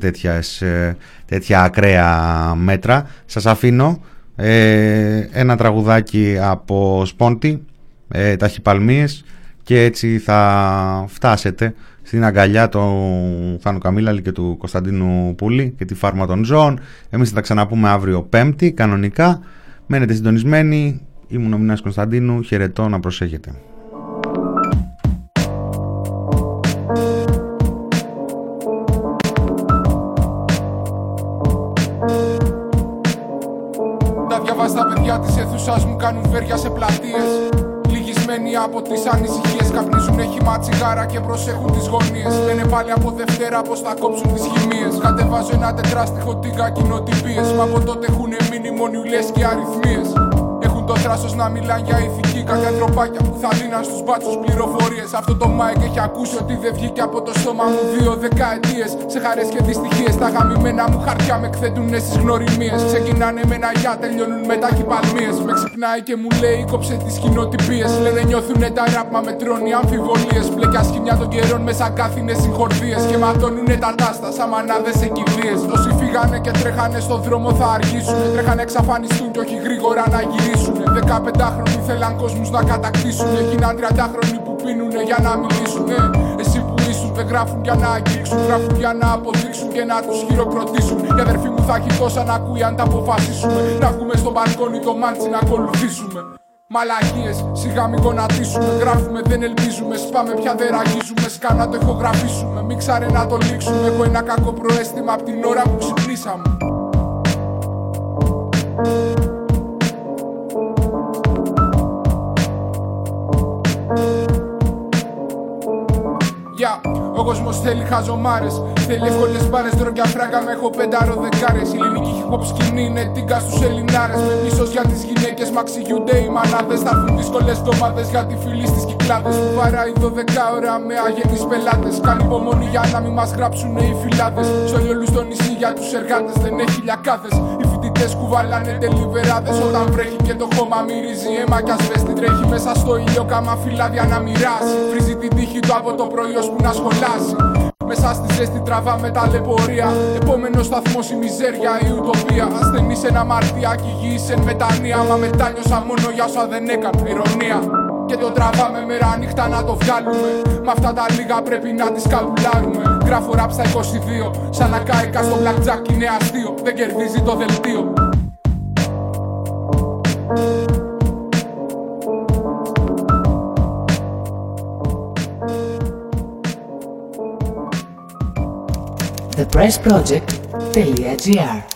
τέτοια ακραία μέτρα. Σας αφήνω ε, ένα τραγουδάκι από Σπόντι, ε, Ταχυπαλμίες και έτσι θα φτάσετε στην αγκαλιά του Θάνου Καμίλαλη και του Κωνσταντίνου Πούλη και τη φάρμα των ζώων. Εμείς θα τα ξαναπούμε αύριο Πέμπτη, κανονικά. Μένετε συντονισμένοι. Ήμουν ο Μινάς Κωνσταντίνου. Χαιρετώ να προσέχετε. Τα διαβάστα παιδιά της αίθουσας μου κάνουν βέρια σε πλατείες Λυγισμένοι από τις ανησυχίες. Καπνίζουν χυμά τσιγάρα και προσέχουν τις γωνίες. Λένε πάλι από Δευτέρα πως θα κόψουν τις χημίες. Κατεβάζω ένα τετράστιχο τίγα κοινοτυπίες. Μα από τότε έχουν μείνει μονιουλές και αριθμίες. Έχουν το θράσο να μιλάνε για ηθική. Κάποια τροπάκια που θα δίναν στους μπάτσους πληροφορίες. Αυτό το Μάικ έχει ακούσει ότι δεν βγήκε από το στόμα μου δύο δεκαετίες. Σε χαρές και δυστυχίες. Τα γαμημένα μου χαρτιά με εκθέτουν στις γνωριμίες. Ξεκινάνε με ένα γεια, τελειώνουν με τα χυπαλμίε. Με ξυπνάει και μου λέει κόψε τις κοινοτυπίες. Λένε νιώθουνε τα ραπ, μα με τρώνει αμφιβολίες. Μπλεκιά σχημιά των καιρών μέσα κάθινε συγχορδίες. Και ματώνουνε τα τάστα σαν μανάδες σε κηδείες. Όσοι φύγανε και τρέχανε στο δρόμο θα αργήσουν. Τρέχανε εξαφανιστούν και όχι γρήγορα να γυρίσουν. 15χρονοι θέλαν κόσμους να κατακτήσουν. Έγιναν 30χρονοι που πίνουνε για να μιλήσουν. Εσύ που ήσουν δεν γράφουν για να αγγίξουν. Γράφουν για να αποδείξουν και να τους χειροκροτήσουν. Η αδερφή μου θα έχει τόσα να ακούει αν τα αποφασίσουμε. Να βγούμε στο μπαλκόνι το μάντσι να ακολουθήσουμε. Μαλακίες, σιγά μην γονατίσουμε Γράφουμε, δεν ελπίζουμε, σπάμε πια δεν ραγίζουμε Σκάνα το ηχογραφήσουμε, μην ξάρε να το λήξουμε Έχω ένα κακό προέστημα από την ώρα που ξυπνήσαμε Ο κόσμος θέλει χαζομάρες. Θέλει εύκολες μπάρε, ντρόγκια φράγκα με έχω πεντάρο δεκάρες. Η ελληνική hip hop σκηνή είναι τίγκα στους Ελληνάρες. Με μίσο για τις γυναίκες, μα ξηγιούνται οι μανάδες. Θα έρθουν δύσκολες εβδομάδε για τη φίλη στις κυκλάδες. Που βαράει 12 ώρα με αγενεί πελάτες. Κάνει υπομονή για να μην μας γράψουν οι φυλάδες. Στο όλους στο νησί για τους εργάτες δεν έχει λιακάδες. Οι φοιτητές κουβαλάνε τελιβεράδε. Όταν βρέχει και το χώμα μυρίζει αίμα κι ασβέστη τρέχει μέσα στο ήλιο κάμα φυλάδια να μοιράσει. Βρίζει την τύχη του από το πρωί που να σχολάσει. Μέσα στη ζέστη τραβάμε ταλαιπωρία. Επόμενο σταθμό η μιζέρια, η ουτοπία. Ασθενή σε ένα μαρτιάκι, γης σε μετανία. Μα μετάνιωσα μόνο για όσα δεν έκανα. Ηρωνία. Και το τραβάμε μέρα νύχτα να το βγάλουμε. Με αυτά τα λίγα πρέπει να τις καπουλάρουμε. Γράφω ραπ στα 22. Σαν να κάηκα στο blackjack είναι αστείο. Δεν κερδίζει το δελτίο. Press Project. Telia GR.